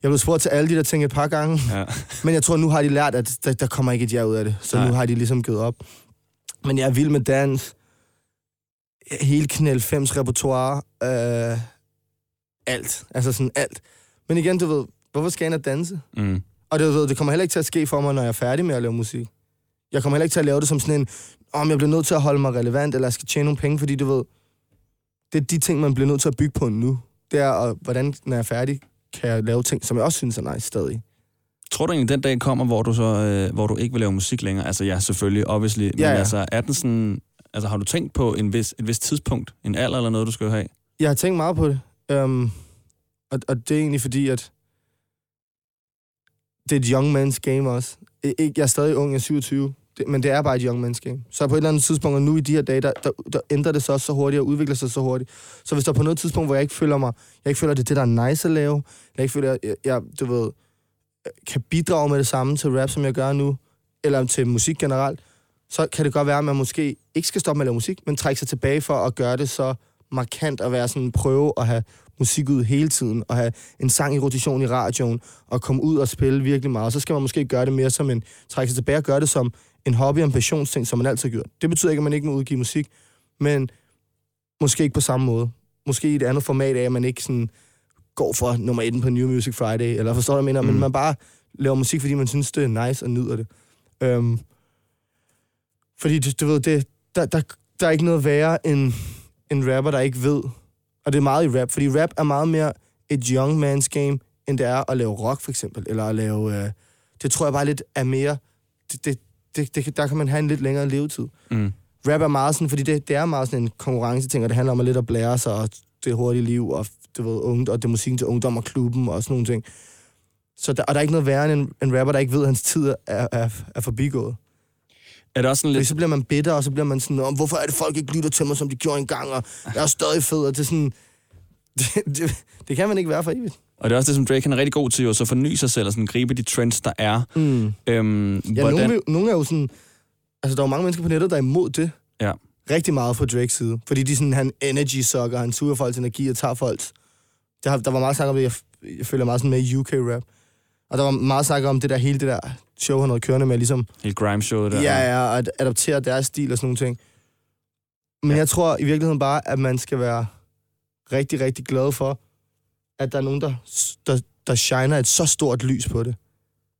Speaker 1: Jeg blev spurgt til alle de der ting et par gange,
Speaker 3: Ja.
Speaker 1: men jeg tror, nu har de lært, at der, der kommer ikke et ja ud af det. Så
Speaker 3: Nej.
Speaker 1: nu har de ligesom givet op. Men jeg er vild med dans. Hele Knæl 5's repertoire. Øh, alt. Altså sådan alt. Men igen, du ved, hvorfor skal jeg ind og danse?
Speaker 3: Mm.
Speaker 1: Og det, ved, det kommer heller ikke til at ske for mig, når jeg er færdig med at lave musik. Jeg kommer heller ikke til at lave det som sådan en, om jeg bliver nødt til at holde mig relevant, eller jeg skal tjene nogle penge, fordi du ved, det er de ting, man bliver nødt til at bygge på nu. Det er, og hvordan, når jeg er færdig, kan jeg lave ting, som jeg også synes er nice stadig.
Speaker 3: Tror du egentlig, den dag kommer, hvor du så øh, hvor du ikke vil lave musik længere? Altså ja, selvfølgelig, obviously. Men
Speaker 1: Ja, ja.
Speaker 3: altså, er den sådan, altså, har du tænkt på en vis, et vis tidspunkt, en alder eller noget, du skal have?
Speaker 1: Jeg har tænkt meget på det. Um, og, og det er egentlig fordi, at det er et young man's game også. Ikke, jeg er stadig ung, jeg er 27, det, men det er bare et young man's game. Så på et eller andet tidspunkt, og nu i de her dage, der, der, der ændrer det sig også så hurtigt og udvikler sig så hurtigt. Så hvis der er på noget tidspunkt, hvor jeg ikke føler mig, jeg ikke føler, det er det, der er nice at lave, jeg ikke føler, jeg, jeg du ved, kan bidrage med det samme til rap, som jeg gør nu, eller til musik generelt, så kan det godt være, at man måske ikke skal stoppe med at lave musik, men trække sig tilbage for at gøre det så markant at være sådan, prøve at have musik ud hele tiden, og have en sang i rotation i radioen, og komme ud og spille virkelig meget. Og så skal man måske gøre det mere som en, trække sig tilbage og gøre det som en hobby og en passionsting, som man altid har gjort. Det betyder ikke, at man ikke må udgive musik, men måske ikke på samme måde. Måske i et andet format af, at man ikke sådan går for nummer 1 på New Music Friday, eller forstår du, hvad jeg mener?
Speaker 3: Mm.
Speaker 1: Men man bare laver musik, fordi man synes, det er nice og nyder det. Øhm, fordi, du, du ved, det, der, der, der er ikke noget værre end en rapper, der ikke ved. Og det er meget i rap, fordi rap er meget mere et young man's game, end det er at lave rock, for eksempel. Eller at lave... Øh, det tror jeg bare lidt er mere... Det, det, det, det, der kan man have en lidt længere levetid.
Speaker 3: Mm.
Speaker 1: Rap er meget sådan, fordi det, det er meget sådan en konkurrenceting, og det handler om at lidt at blære sig, og det hurtige liv, og du ved, ungt, og det er musikken til ungdom og klubben, og sådan nogle ting. Så der, og der er ikke noget værre end en, en rapper, der ikke ved, at hans tid er, er, er forbigået.
Speaker 3: Er det også sådan
Speaker 1: Fordi
Speaker 3: lidt...
Speaker 1: så bliver man bitter, og så bliver man sådan, om hvorfor er det folk ikke lytter til mig, som de gjorde engang, og jeg er stadig fed, og det er sådan... Det, det, det kan man ikke være for evigt.
Speaker 3: Og det er også det, som Drake han er rigtig god til, jo, så forny sig selv og sådan gribe de trends, der er.
Speaker 1: Mm.
Speaker 3: Øhm,
Speaker 1: Ja, nogle, vil, nogle er jo sådan... Altså, der er jo mange mennesker på nettet, der er imod det.
Speaker 3: Ja.
Speaker 1: Rigtig meget fra Drakes side. Fordi de sådan, han energy sucker, han suger folks energi og tager folks... Der, der var meget snak om det, jeg, jeg føler meget sådan med UK-rap. Og der var meget snak om det der, hele det der show, han havde kørende med, ligesom...
Speaker 3: Helt grime show der.
Speaker 1: Ja, ja, og at adoptere deres stil og sådan nogle ting. Men
Speaker 3: ja.
Speaker 1: jeg tror i virkeligheden bare, at man skal være rigtig, rigtig glad for, at der er nogen, der, der, der shiner et så stort lys på det.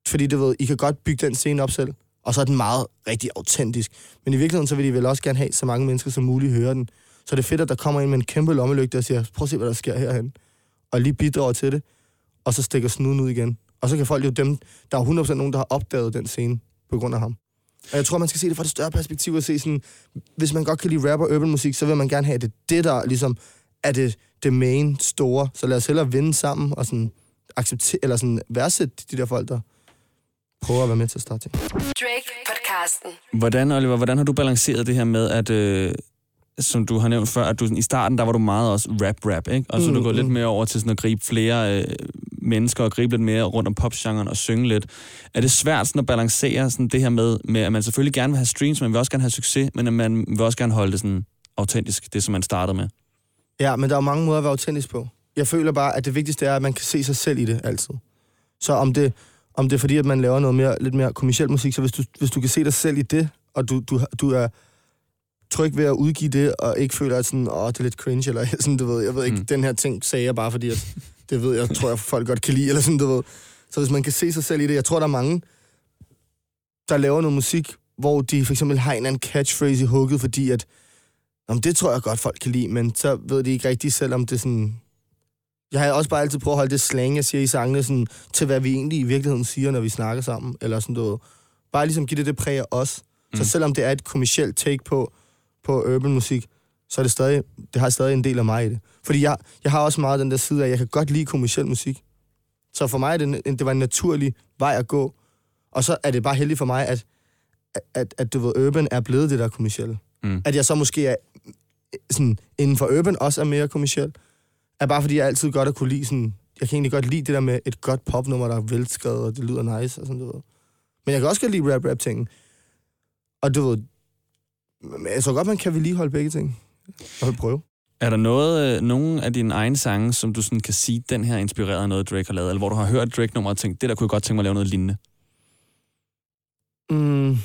Speaker 1: Fordi du ved, I kan godt bygge den scene op selv, og så er den meget rigtig autentisk. Men i virkeligheden, så vil de vel også gerne have, så mange mennesker som muligt høre den. Så er det fedt, at der kommer ind med en kæmpe lommelygte og siger, prøv at se, hvad der sker herhen. Og lige bidrager til det, og så stikker snuden ud igen. Og så kan folk jo dem, der er 100% nogen, der har opdaget den scene på grund af ham. Og jeg tror, man skal se det fra et større perspektiv og se sådan, hvis man godt kan lide rap og urban musik, så vil man gerne have det. Det der ligesom er det, det main store. Så lad os hellere vinde sammen og sådan acceptere, eller sådan værdsætte de der folk, der prøver at være med til at starte ting.
Speaker 2: Drake podcasten.
Speaker 3: Hvordan, Oliver, hvordan har du balanceret det her med, at, øh, som du har nævnt før, at du sådan, i starten, der var du meget også rap-rap, ikke? Og så er du
Speaker 1: Mm,
Speaker 3: gået lidt
Speaker 1: mm.
Speaker 3: mere over til sådan at gribe flere øh, mennesker og gribe lidt mere rundt om popgenren og synge lidt. Er det svært sådan at balancere sådan det her med, med, at man selvfølgelig gerne vil have streams, man vil også gerne have succes, men at man vil også gerne holde det sådan autentisk, det som man startede med?
Speaker 1: Ja, men der er jo mange måder at være autentisk på. Jeg føler bare, at det vigtigste er, at man kan se sig selv i det altid. Så om det, om det er fordi, at man laver noget mere, lidt mere kommersiel musik, så hvis du, hvis du kan se dig selv i det, og du, du, du er tryg ved at udgive det, og ikke føler, at sådan, åh, det er lidt cringe, eller sådan, du ved, jeg ved ikke,
Speaker 3: Mm.
Speaker 1: den her ting sagde jeg bare, fordi at det Det ved jeg, tror jeg, folk godt kan lide, eller sådan, du ved. Så hvis man kan se sig selv i det, jeg tror, der er mange, der laver noget musik, hvor de for eksempel har en eller anden catchphrase i hugget, fordi at, Nå, men det tror jeg godt, folk kan lide, men så ved de ikke rigtig selv, om det sådan... Jeg har også bare altid prøvet at holde det slang, jeg siger i sangene, sådan, til hvad vi egentlig i virkeligheden siger, når vi snakker sammen, eller sådan noget. Bare ligesom give det det præg af os. Mm. Så selvom det er et kommersielt take på, på urban musik, så er det stadig, det har stadig en del af mig i det. Fordi jeg, jeg har også meget den der side af, at jeg kan godt lide kommersiel musik. Så for mig er det, det var en naturlig vej at gå. Og så er det bare heldigt for mig, at, at, at du ved, urban er blevet det der kommersielle.
Speaker 3: Mm.
Speaker 1: At jeg så måske er sådan, inden for urban også er mere kommersiel, er bare fordi, jeg altid godt at kunne lide sådan, jeg kan egentlig godt lide det der med et godt popnummer, der er velskrevet, og det lyder nice og sådan noget. Men jeg kan også godt lide rap-rap-ting. Og du ved, jeg tror godt, man kan vedligeholde begge ting. Og prøve.
Speaker 3: Er der noget, øh, nogen af dine egne sange, som du sådan kan sige, den her er inspireret af noget, Drake har lavet? Eller hvor du har hørt et Drake-nummer og tænkt, det der kunne jeg godt tænke mig at lave noget lignende?
Speaker 1: Mm.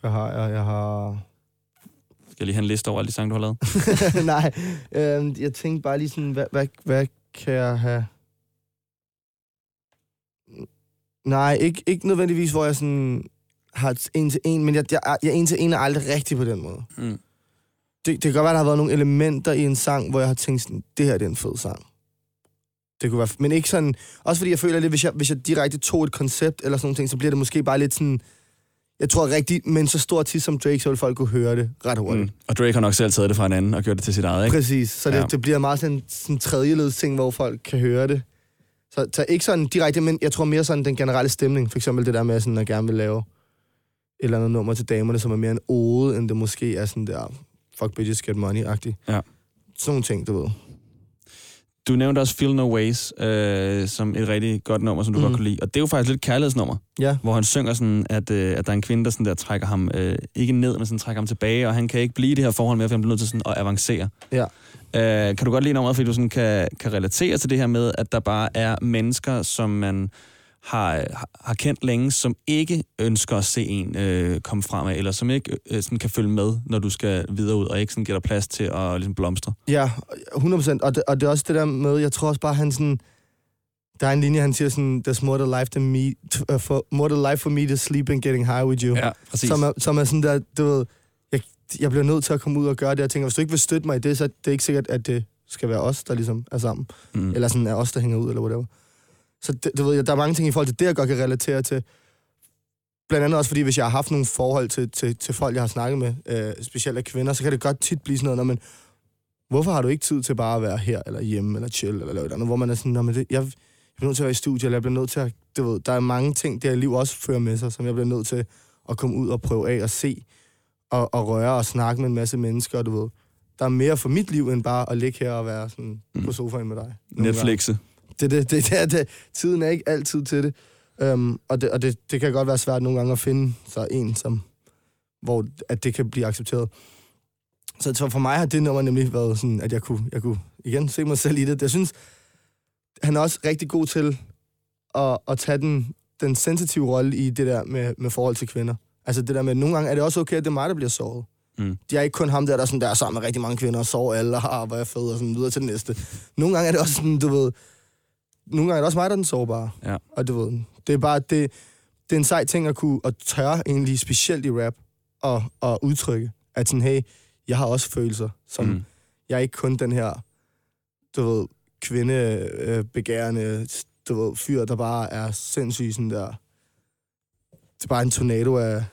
Speaker 1: Hvad har jeg? Jeg har...
Speaker 3: Skal jeg lige have en liste over alle de sange, du har lavet?
Speaker 1: Nej, øh, jeg tænkte bare lige sådan, hvad, hvad, hvad kan jeg have... Nej, ikke, ikke nødvendigvis, hvor jeg sådan har en til en, men jeg, jeg, jeg en til en er aldrig rigtig på den måde.
Speaker 3: Mm.
Speaker 1: Det, det kan godt være, der har været nogle elementer i en sang, hvor jeg har tænkt sådan, det her det er en fed sang. Det kunne være, men ikke sådan, også fordi jeg føler lidt, hvis jeg, hvis jeg direkte tog et koncept eller sådan nogle ting, så bliver det måske bare lidt sådan, jeg tror rigtigt, men så stor artist som Drake, så vil folk kunne høre det ret hurtigt.
Speaker 3: Mm. Og Drake har nok selv taget det fra en anden og gjort det til sit eget, ikke?
Speaker 1: Præcis, så det,
Speaker 3: Ja.
Speaker 1: det bliver meget sådan en tredjeleds ting, hvor folk kan høre det. Så, så ikke sådan direkte, men jeg tror mere sådan den generelle stemning. For eksempel det der med, sådan, at jeg gerne vil lave et eller andet nummer til damerne, som er mere en ode, end det måske er sådan der, fuck bitches get money-agtigt.
Speaker 3: Ja.
Speaker 1: Sådan nogle ting, du ved.
Speaker 3: Du nævnte også Feel No Ways øh, som et rigtig godt nummer, som du mm. Godt kunne lide. Og det er jo faktisk lidt kærlighedsnummer,
Speaker 1: Ja.
Speaker 3: hvor han synger sådan, at, øh, at der er en kvinde, der, sådan der trækker ham, øh, ikke ned, men sådan trækker ham tilbage, og han kan ikke blive i det her forhold mere, for han bliver nødt til sådan at avancere.
Speaker 1: Ja.
Speaker 3: Øh, kan du godt lide nummeret, fordi du sådan kan, kan relatere til det her med, at der bare er mennesker, som man har, har- kendt længe, som ikke ønsker at se en øh, komme fremad, eller som ikke øh, sådan kan følge med, når du skal videre ud, og ikke sådan giver dig plads til at ligesom blomstre.
Speaker 1: Ja, 100 procent. Og, det, og det er også det der med, jeg tror også bare, han sådan... Der er en linje, han siger sådan, there's more to life, than me, uh, for, more to life for me to sleep and getting high with you.
Speaker 3: Ja, præcis.
Speaker 1: Som er, som er sådan der, du ved, jeg, jeg bliver nødt til at komme ud og gøre det. Jeg tænker, hvis du ikke vil støtte mig i det, så er det ikke sikkert, at det skal være os, der ligesom er sammen.
Speaker 3: Mm.
Speaker 1: Mm. Eller sådan er os, der hænger ud, eller whatever. Så det, du ved, der er mange ting i forhold til det, jeg godt kan relatere til. Blandt andet også, fordi hvis jeg har haft nogle forhold til, til, til folk, jeg har snakket med, øh, specielt af kvinder, så kan det godt tit blive sådan noget, når man, hvorfor har du ikke tid til bare at være her, eller hjemme, eller chill, eller lave et eller andet, hvor man er sådan, "Nå, men det, jeg, jeg bliver nødt til at være i studiet, eller jeg bliver nødt til at, du ved, der er mange ting, det her liv også fører med sig, som jeg bliver nødt til at komme ud og prøve af og se, og, og røre og snakke med en masse mennesker, du ved, der er mere for mit liv, end bare at ligge her og være sådan
Speaker 3: Mm.
Speaker 1: på sofaen med dig. Nogle gange. Det, det, det, det, det, tiden er ikke altid til det. Um, og det, og det, det kan godt være svært nogle gange at finde sig en, som, hvor at det kan blive accepteret. Så, så for mig har det nummer nemlig været sådan, at jeg kunne, jeg kunne igen se mig selv i det. Jeg synes, han er også rigtig god til at, at tage den, den sensitive rolle i det der med, med forhold til kvinder. Altså det der med, at nogle gange er det også okay, at det er mig, der bliver såret.
Speaker 3: Mm.
Speaker 1: Jeg er ikke kun ham der, der, er sådan, der er sammen med rigtig mange kvinder og sover alle, og har, hvor jeg fed, og sådan videre til det næste. Nogle gange er det også sådan, du ved, nogle gange er det også mig, der er den sårbare.
Speaker 3: Ja.
Speaker 1: Og du ved, det er bare, det, det er en sej ting at kunne, at tørre egentlig, specielt i rap, og, og udtrykke, at sådan, hey, jeg har også følelser, som
Speaker 3: Mm.
Speaker 1: jeg er ikke kun den her, du ved, kvindebegærende, du ved, fyr, der bare er sindssygt sådan der, det er bare en tornado af,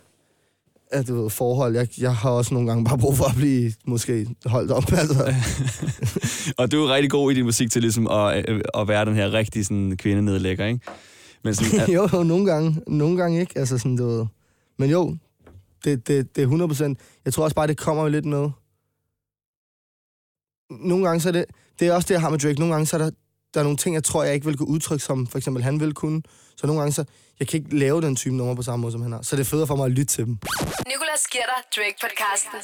Speaker 1: af du ved, forhold. Jeg, jeg har også nogle gange bare brug for at blive måske holdt op, altså.
Speaker 3: og du er rigtig god i din musik til ligesom at, øh, at være den her rigtig sådan, kvindenedlægger, ikke? Men sådan, at,
Speaker 1: jo, jo, nogle gange, nogle gange ikke, altså sådan, du ved. Men jo, det, det, det er 100 procent. Jeg tror også bare, det kommer lidt med. Nogle gange så er det, det er også det, jeg har med Drake. Nogle gange så er der, der er nogle ting, jeg tror, jeg ikke vil kunne udtrykke, som for eksempel han vil kunne. Så nogle gange så, jeg kan ikke lave den type nummer på samme måde, som han har. Så det er federe for mig at lytte til dem.
Speaker 2: Nicolas giver dig Drake-podcasten.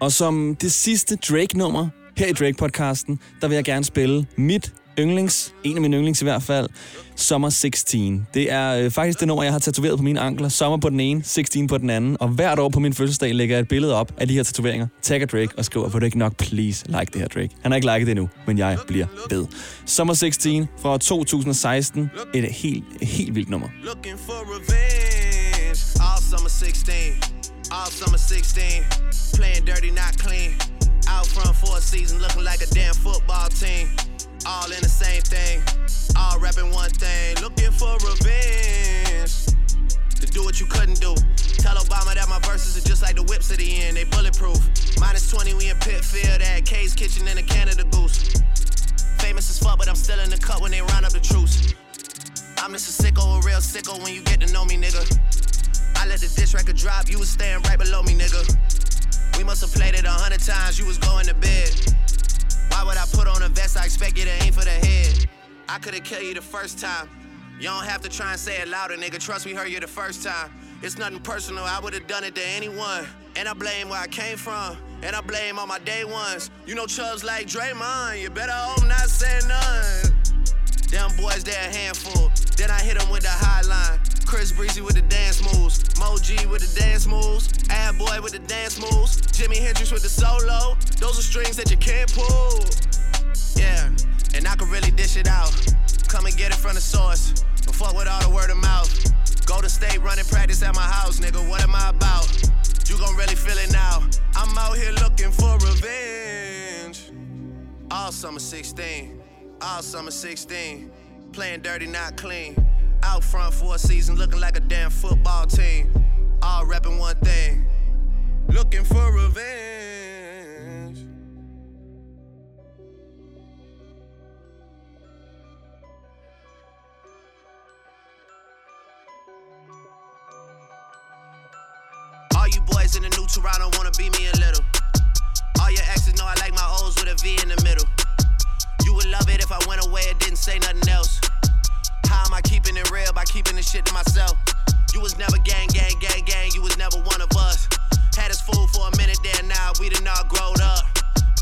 Speaker 3: og som det sidste Drake-nummer her i Drake-podcasten, der vil jeg gerne spille mit yndlings, en af mine yndlings i hvert fald, Summer 16. Det er øh, faktisk det nummer, jeg har tatoveret på mine ankler. Sommer på den ene, 16 på den anden. Og hvert år på min fødselsdag lægger jeg et billede op af de her tatoveringer. Tagger Drake og skriver, vil du ikke nok please like det her, Drake? Han har ikke liket det endnu, men jeg bliver ved. Summer 16 fra 2016. Et helt, helt vildt nummer.
Speaker 6: Looking for revenge. All summer 16. All summer 16. Playing dirty, not clean. Out front for a season, looking like a damn football team. All in the same thing. All rapping one thing. Looking for revenge. To do what you couldn't do. Tell Obama that my verses are just like the whips at the end. They bulletproof. Minus 20, we in Pitfield at K's Kitchen in a Canada Goose. Famous as fuck, but I'm still in the cut when they round up the troops. I'm just a sicko, a real sicko when you get to know me, nigga. I let the diss record drop, you was staying right below me, nigga. We must have played it a hundred times, you was going to bed. Why would I put on a vest? I expect you to aim for the head. I could've killed you the first time. You don't have to try and say it louder, nigga. Trust we heard you the first time. It's nothing personal, I would've done it to anyone. And I blame where I came from, and I blame all my day ones. You know chubs like Draymond, you better hope not say none. Them boys, they're a handful. Then I hit them with the high line. Chris Breezy with the dance moves. Mo G with the dance moves. Ad Boy with the dance moves. Jimi Hendrix with the solo. Those are strings that you can't pull. Yeah, and I can really dish it out. Come and get it from the source. But fuck with all the word of mouth. Go to state running practice at my house, nigga. What am I about? You gon' really feel it now. I'm out here looking for revenge. All summer 16, all summer 16. Playing dirty, not clean. Out front for a season, looking like a damn football team. All repping one thing. Looking for revenge. All you boys in the new Toronto wanna be me a little. All your exes know I like my O's with a V in the middle. You would love it if I went away and didn't say nothing else. I keeping it real by keeping this shit to myself? You was never gang, gang, gang, gang. You was never one of us. Had us fooled for a minute there, now we done all grown up.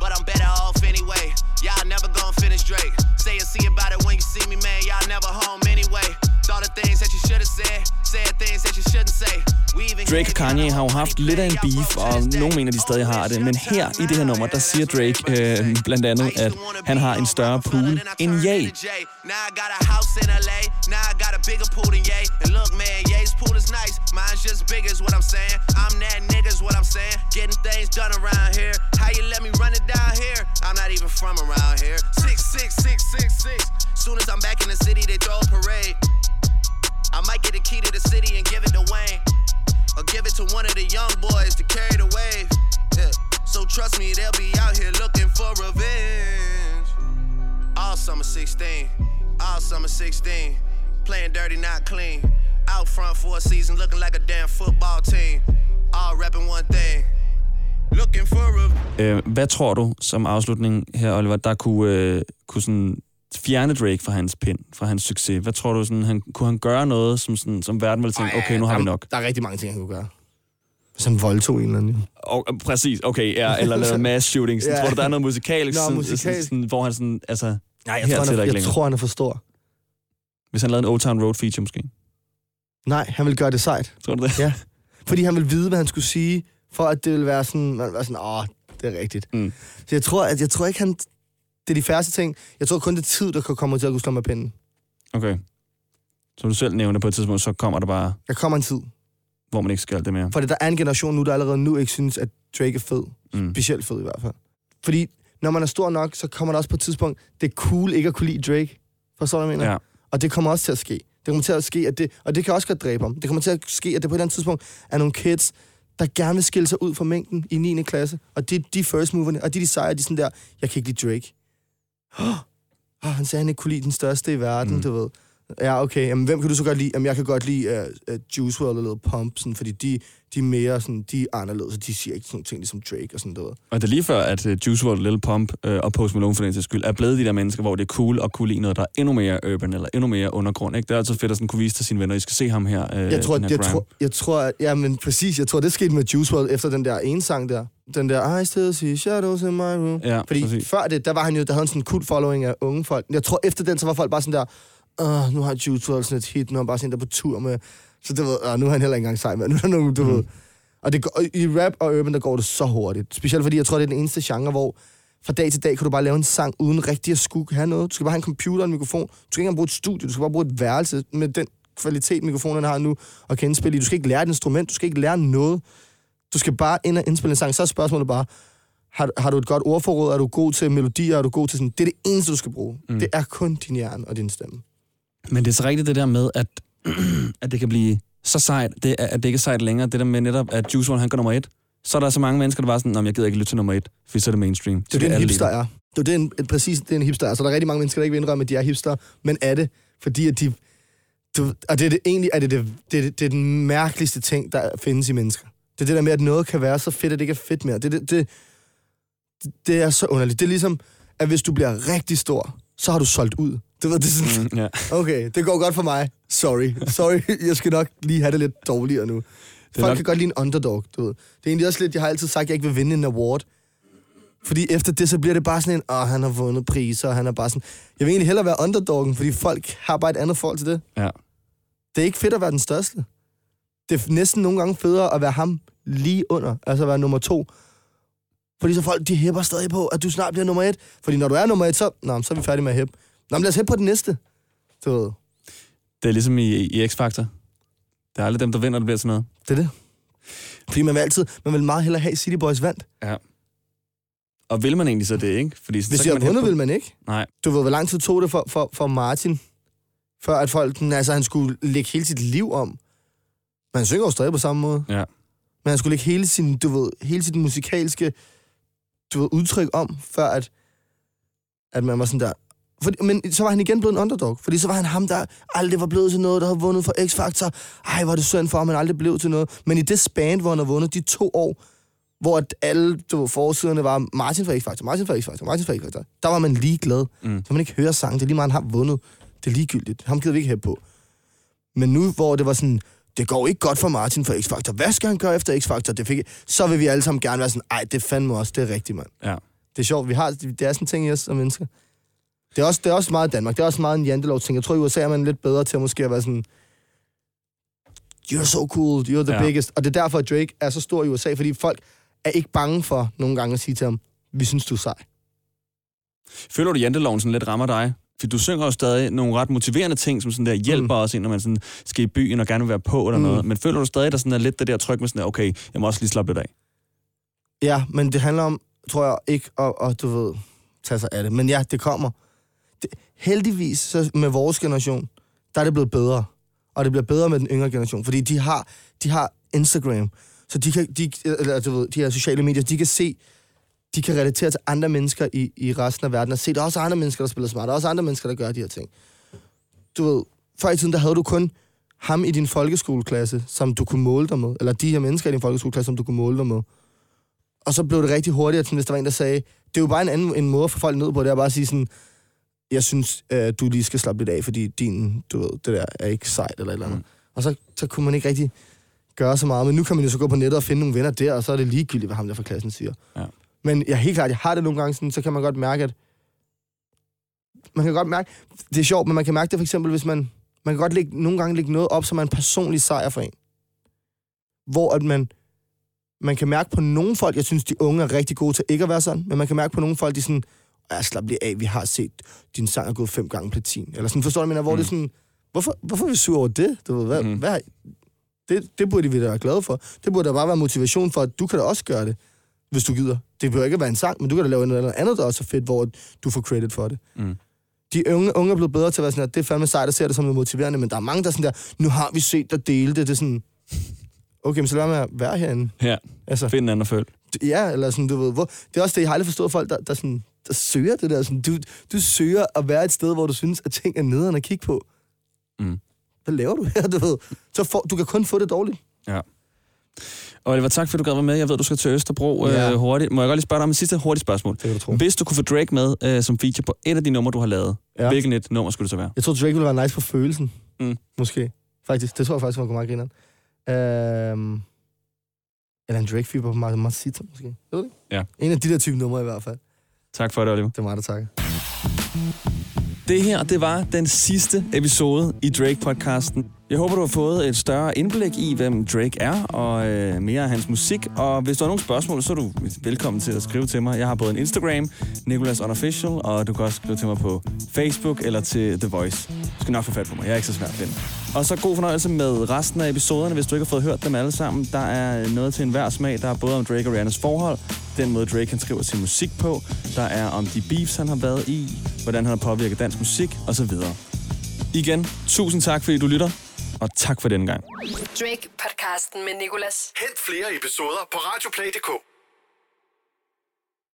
Speaker 6: But I'm better off anyway. Y'all never gonna finish Drake. Say and see about it when you see me, man. Y'all never home anyway. Thought of things that you should have said.
Speaker 3: Drake og Kanye har jo haft lidt af en beef, og nogen mener, de stadig har det. Men her i det her nummer, der siger Drake øh, blandt andet, at han har en større pool end Ye.
Speaker 6: Now I got a house in LA. Now I got a bigger pool than Ye. And look, man, Ye's pool is nice. Mine's just big is what I'm saying. I'm that nigga's what I'm saying. Getting things done around here. How you let me run it down here? I'm not even from around here. Six, six, six, six, six. Soon as I'm back in the city, they throw a parade. I might get a key to the city and give it to Wayne. Or give it to one of the young boys to carry the wave. Yeah. So trust me, they'll be out here looking for revenge. All summer 16, all summer 16. Playing dirty, not clean. Out front for a season, looking like a damn football team. All rapping one thing. Looking for a...
Speaker 3: Øh, hvad tror du som afslutning her, Oliver, der kunne, øh, kunne sådan fjerne Drake fra hans pind, fra hans succes? Hvad tror du, sådan, han, kunne han gøre noget, som, sådan, som verden ville tænke, okay, nu har
Speaker 1: der,
Speaker 3: vi nok?
Speaker 1: Der er rigtig mange ting, han kunne gøre. Hvis han voldtog en eller anden.
Speaker 3: Og, øh, præcis, okay, ja, eller lavet mass shootings. Ja. Tror du, der er noget musikalsk,
Speaker 1: Nå,
Speaker 3: sådan,
Speaker 1: musikalsk.
Speaker 3: Sådan, sådan, hvor han sådan, altså,
Speaker 1: Nej, jeg,
Speaker 3: Her
Speaker 1: tror,
Speaker 3: til
Speaker 1: han er, jeg
Speaker 3: længere.
Speaker 1: tror, han er for stor.
Speaker 3: hvis han lavede en Old Town Road feature måske?
Speaker 1: Nej, han vil gøre det sejt.
Speaker 3: Tror du det?
Speaker 1: Ja. Fordi han vil vide, hvad han skulle sige, for at det vil være sådan, man være sådan, åh, det er rigtigt.
Speaker 3: Mm.
Speaker 1: Så jeg tror, at jeg tror ikke, han... Det er de færreste ting. Jeg tror kun, det er tid, der kan komme til at kunne slå med pinden.
Speaker 3: Okay. Som du selv nævnte på et tidspunkt, så kommer der bare,
Speaker 1: Der kommer en tid.
Speaker 3: hvor man ikke skal det mere.
Speaker 1: For der er en generation nu, der allerede nu ikke synes, at Drake er fed.
Speaker 3: Mm.
Speaker 1: Specielt fed i hvert fald. Fordi når man er stor nok, så kommer der også på et tidspunkt, det er cool ikke at kunne lide Drake. Forstår du, hvad jeg mener?
Speaker 3: Ja.
Speaker 1: Og det kommer også til at ske. Det kommer til at ske, at det, og det kan også godt dræbe ham. Det kommer til at ske, at det på et eller andet tidspunkt er nogle kids, der gerne vil skille sig ud fra mængden i 9. klasse. Og det er de first moverne, og de, de sejrer, de sådan der, jeg kan ikke lide Drake. Oh, han sagde, han ikke kunne lide den største i verden,
Speaker 3: mm.
Speaker 1: du ved. Ja, okay. Jamen, hvem kan du så godt lide? Jamen, jeg kan godt lide uh, uh, Juice WRLD og Lil Pump, sådan, fordi de, de er mere sådan, de er anderledes, og de siger ikke sådan nogle ting ligesom Drake og sådan noget.
Speaker 3: Og det er lige før, at uh, Juice WRLD, Lil Pump uh, og Post Malone for den sags skyld er blevet de der mennesker, hvor det er cool at kunne lide noget, der er endnu mere urban eller endnu mere undergrund. Ikke? Det er altid fedt at sådan kunne vise til sine venner, I skal se ham her. Uh,
Speaker 1: Jeg tror,
Speaker 3: her
Speaker 1: jeg, tror, jeg tror, at, ja, men præcis, jeg tror, det skete med Juice WRLD efter den der ene sang der. Den der, I still see shadows in my room.
Speaker 3: Ja,
Speaker 1: Fordi
Speaker 3: præcis.
Speaker 1: før det, der var han jo, der havde han sådan en kult following af unge folk. Jeg tror, efter den, så var folk bare sådan der, Åh, nu har Juice WRLD sådan et hit, nu er han bare sådan der på tur med. Så det ved, øh, nu er han heller ikke engang sej med. Nu er der nogen, du mm. ved. Og, det, går- i rap og urban, der går det så hurtigt. Specielt fordi, jeg tror, det er den eneste genre, hvor fra dag til dag kan du bare lave en sang, uden rigtig at skulle have noget. Du skal bare have en computer og en mikrofon. Du skal ikke engang bruge et studie, du skal bare bruge et værelse med den kvalitet, mikrofonen har nu, og kan indspille i. Du skal ikke lære et instrument, du skal ikke lære noget. Du skal bare ind og indspille en sang. Så er spørgsmålet bare, har, har du et godt ordforråd? Er du god til melodier? Er du god til sådan... Det er det eneste, du skal bruge. Mm. Det er kun din hjerne og din stemme.
Speaker 3: Men det er så rigtigt det der med, at, at det kan blive så sejt, det, er- at det ikke er sejt længere. Det der med netop, at Juice WRLD, han går nummer et. Så er der så mange mennesker, der var sådan, "Nå, men jeg gider ikke lytte til nummer et, for så er det mainstream.
Speaker 1: Det er det, en hipster er. Det er en, præcis det, er en hipster er. Så der er rigtig mange mennesker, der ikke vil indrømme, at de er hipster, men er det, fordi at de... Du, og det er det, egentlig er det, det, det, det er den mærkeligste ting, der findes i mennesker. Det er det der med, at noget kan være så fedt, at det ikke er fedt mere. Det, det, det, det er så underligt. Det er ligesom, at hvis du bliver rigtig stor, så har du solgt ud. Du ved, det sådan,
Speaker 3: Mm, ja.
Speaker 1: okay, det går godt for mig. Sorry. Sorry, jeg skal nok lige have det lidt dårligere nu. Folk
Speaker 3: nok-
Speaker 1: kan godt lide en underdog, du ved. Det er egentlig også lidt, jeg har altid sagt, at jeg ikke vil vinde en award. Fordi efter det, så bliver det bare sådan en, åh, han har vundet priser, og han er bare sådan... Jeg vil egentlig hellere være underdoggen, fordi folk har bare et andet forhold til det.
Speaker 3: ja.
Speaker 1: Det er ikke fedt at være den største. Det er næsten nogle gange federe at være ham lige under, altså at være nummer to. Fordi så folk, de hæpper stadig på, at du snart bliver nummer et. Fordi når du er nummer et, så, nå, så er vi færdige med at hæppe. Nå, men lad os hæppe på den næste. Du ved,
Speaker 3: Det er ligesom i, i X-Factor. Det er aldrig dem, der vinder, det bliver sådan noget.
Speaker 1: det er det. Fordi man vil altid, man vil meget hellere have City Boys vandt.
Speaker 3: Ja. Og vil man egentlig så det, ikke? Fordi så
Speaker 1: Hvis jeg
Speaker 3: man
Speaker 1: vundet, vil man ikke.
Speaker 3: Nej.
Speaker 1: Du ved, hvor lang tid tog det for, for, for Martin, før at folk, altså han skulle lægge hele sit liv om. Men han synger jo stadig på samme måde.
Speaker 3: Ja.
Speaker 1: Men han skulle lægge hele, sin, du ved, hele sit musikalske du ved, udtryk om, før at, at man var sådan der. For, men så var han igen blevet en underdog, fordi så var han ham, der aldrig var blevet til noget, der havde vundet for X-Factor. Ej, er det synd for ham, han aldrig blev til noget. Men i det span, hvor han har vundet de to år, hvor at alle du ved, forsiderne var Martin for X-Factor, Martin for X-Factor, Martin for X-Factor, der var man ligeglad.
Speaker 3: Mm.
Speaker 1: Så man ikke hører sang, det er lige meget, han har vundet. Det er ligegyldigt. Ham gider vi ikke have på. Men nu, hvor det var sådan, det går ikke godt for Martin for X-Factor. Hvad skal han gøre efter X-Factor? Det fik... Så vil vi alle sammen gerne være sådan, ej, det fandme også, det er rigtigt, mand.
Speaker 3: Ja.
Speaker 1: Det er sjovt, vi har, det er sådan ting i os som mennesker. Det er, også, det er også meget Danmark, det er også meget en jantelov-ting. Jeg tror, i USA er man lidt bedre til at måske at være sådan, you're so cool, you're the
Speaker 3: ja.
Speaker 1: biggest. Og det er derfor, at Drake er så stor i USA, fordi folk er ikke bange for nogle gange at sige til ham, vi synes, du er sej.
Speaker 3: Føler du, janteloven sådan lidt rammer dig? For du synger jo stadig nogle ret motiverende ting, som sådan der hjælper mm. også ind, når man sådan skal i byen og gerne vil være på eller
Speaker 1: Mm.
Speaker 3: noget. Men føler du stadig, der sådan er lidt det der tryk med sådan, der, okay, jeg må også lige slappe lidt af?
Speaker 1: Ja, men det handler om, tror jeg, ikke at, at du ved, tage sig af det. Men ja, det kommer. Det, heldigvis, så med vores generation, der er det blevet bedre. Og det bliver bedre med den yngre generation, fordi de har, de har Instagram. Så de kan, de, eller, du ved, de her sociale medier, de kan se, de kan relatere til andre mennesker i, i resten af verden, og se, der er også andre mennesker, der spiller smart, der er også andre mennesker, der gør de her ting. Du ved, før i tiden, der havde du kun ham i din folkeskoleklasse, som du kunne måle dig med, eller de her mennesker i din folkeskoleklasse, som du kunne måle dig med. Og så blev det rigtig hurtigt, sådan, hvis der var en, der sagde, det er jo bare en anden en måde at få folk ned på, det er bare at sige sådan, jeg synes, øh, du lige skal slappe lidt af, fordi din, du ved, det der er ikke sejt eller et eller andet. Mm. Og så, så kunne man ikke rigtig gøre så meget. Men nu kan man jo så gå på nettet og finde nogle venner der, og så er det ligegyldigt, hvad ham der fra klassen siger.
Speaker 3: Ja.
Speaker 1: Men jeg helt klart, jeg har det nogle gange sådan, så kan man godt mærke, at man kan godt mærke, det er sjovt, men man kan mærke det for eksempel, hvis man, man kan godt lægge, nogle gange lægge noget op, som er en personlig sejr for en. Hvor at man, man kan mærke på nogle folk, jeg synes, de unge er rigtig gode til ikke at være sådan, men man kan mærke på nogle folk, de er sådan, ja, slap lige af, vi har set, din sang er gået fem gange platin. Eller sådan, forstår du, mener? Hvor
Speaker 3: Mm.
Speaker 1: det er sådan, hvorfor, hvorfor er vi sure over det? Du ved, hvad, mm. hvad, det, det burde vi da være glade for. Det burde da bare være motivation for, at du kan da også gøre det, hvis du gider. Det behøver ikke være en sang, men du kan da lave noget andet, der også er fedt, hvor du får credit for det.
Speaker 3: Mm.
Speaker 1: De unge, unge er blevet bedre til at være sådan, at det er fandme sejt at se det som noget motiverende, men der er mange, der er sådan der, nu har vi set dig dele det. Det er sådan, okay, men så lad at være herinde.
Speaker 3: Ja,
Speaker 1: Altså,
Speaker 3: find en anden at følge.
Speaker 1: Ja, eller sådan, du ved, hvor, det er også det, jeg har aldrig forstået folk, der, der, sådan, der søger det der. Sådan, du, du søger at være et sted, hvor du synes, at ting er nederen at kigge på.
Speaker 3: Mm.
Speaker 1: Hvad laver du her, du ved? Så får, du kan kun få det dårligt.
Speaker 3: Ja. Oliver, tak fordi du gad være med. Jeg ved, du skal til Østerbro
Speaker 1: Ja.
Speaker 3: øh, hurtigt. Må jeg godt lige spørge dig om et sidste hurtigt spørgsmål?
Speaker 1: Det kan du tro.
Speaker 3: Hvis du kunne få Drake med øh, som feature på et af de numre, du har lavet, ja. Hvilken et nummer skulle det så være?
Speaker 1: Jeg tror, Drake ville være nice på følelsen.
Speaker 3: Mm.
Speaker 1: Måske. Faktisk. Det tror jeg faktisk, man kunne meget grine øhm, Eller en Drake-fiber på Mamacita, måske. Ved du det?
Speaker 3: Ja.
Speaker 1: En af de der type numre i hvert fald.
Speaker 3: Tak for det, Oliver.
Speaker 1: Det er mig, der takker.
Speaker 3: Det her, det var den sidste episode i Drake-podcasten. Jeg håber, du har fået et større indblik i, hvem Drake er, og øh, mere af hans musik. Og hvis du har nogle spørgsmål, så er du velkommen til at skrive til mig. Jeg har både en Instagram, Nicolas Unofficial, og du kan også skrive til mig på Facebook eller til The Voice. Du skal nok få fat på mig. Jeg er ikke så svær at finde. Og så god fornøjelse med resten af episoderne, hvis du ikke har fået hørt dem alle sammen. Der er noget til enhver smag. Der er både om Drake og Rihannas forhold, den måde Drake han skriver sin musik på, der er om de beefs, han har været i, hvordan han har påvirket dansk musik osv. Igen, tusind tak, fordi du lytter, og tak for denne gang.
Speaker 2: Drake-podcasten med Nicolas.
Speaker 7: Hent flere episoder på radioplay.dk.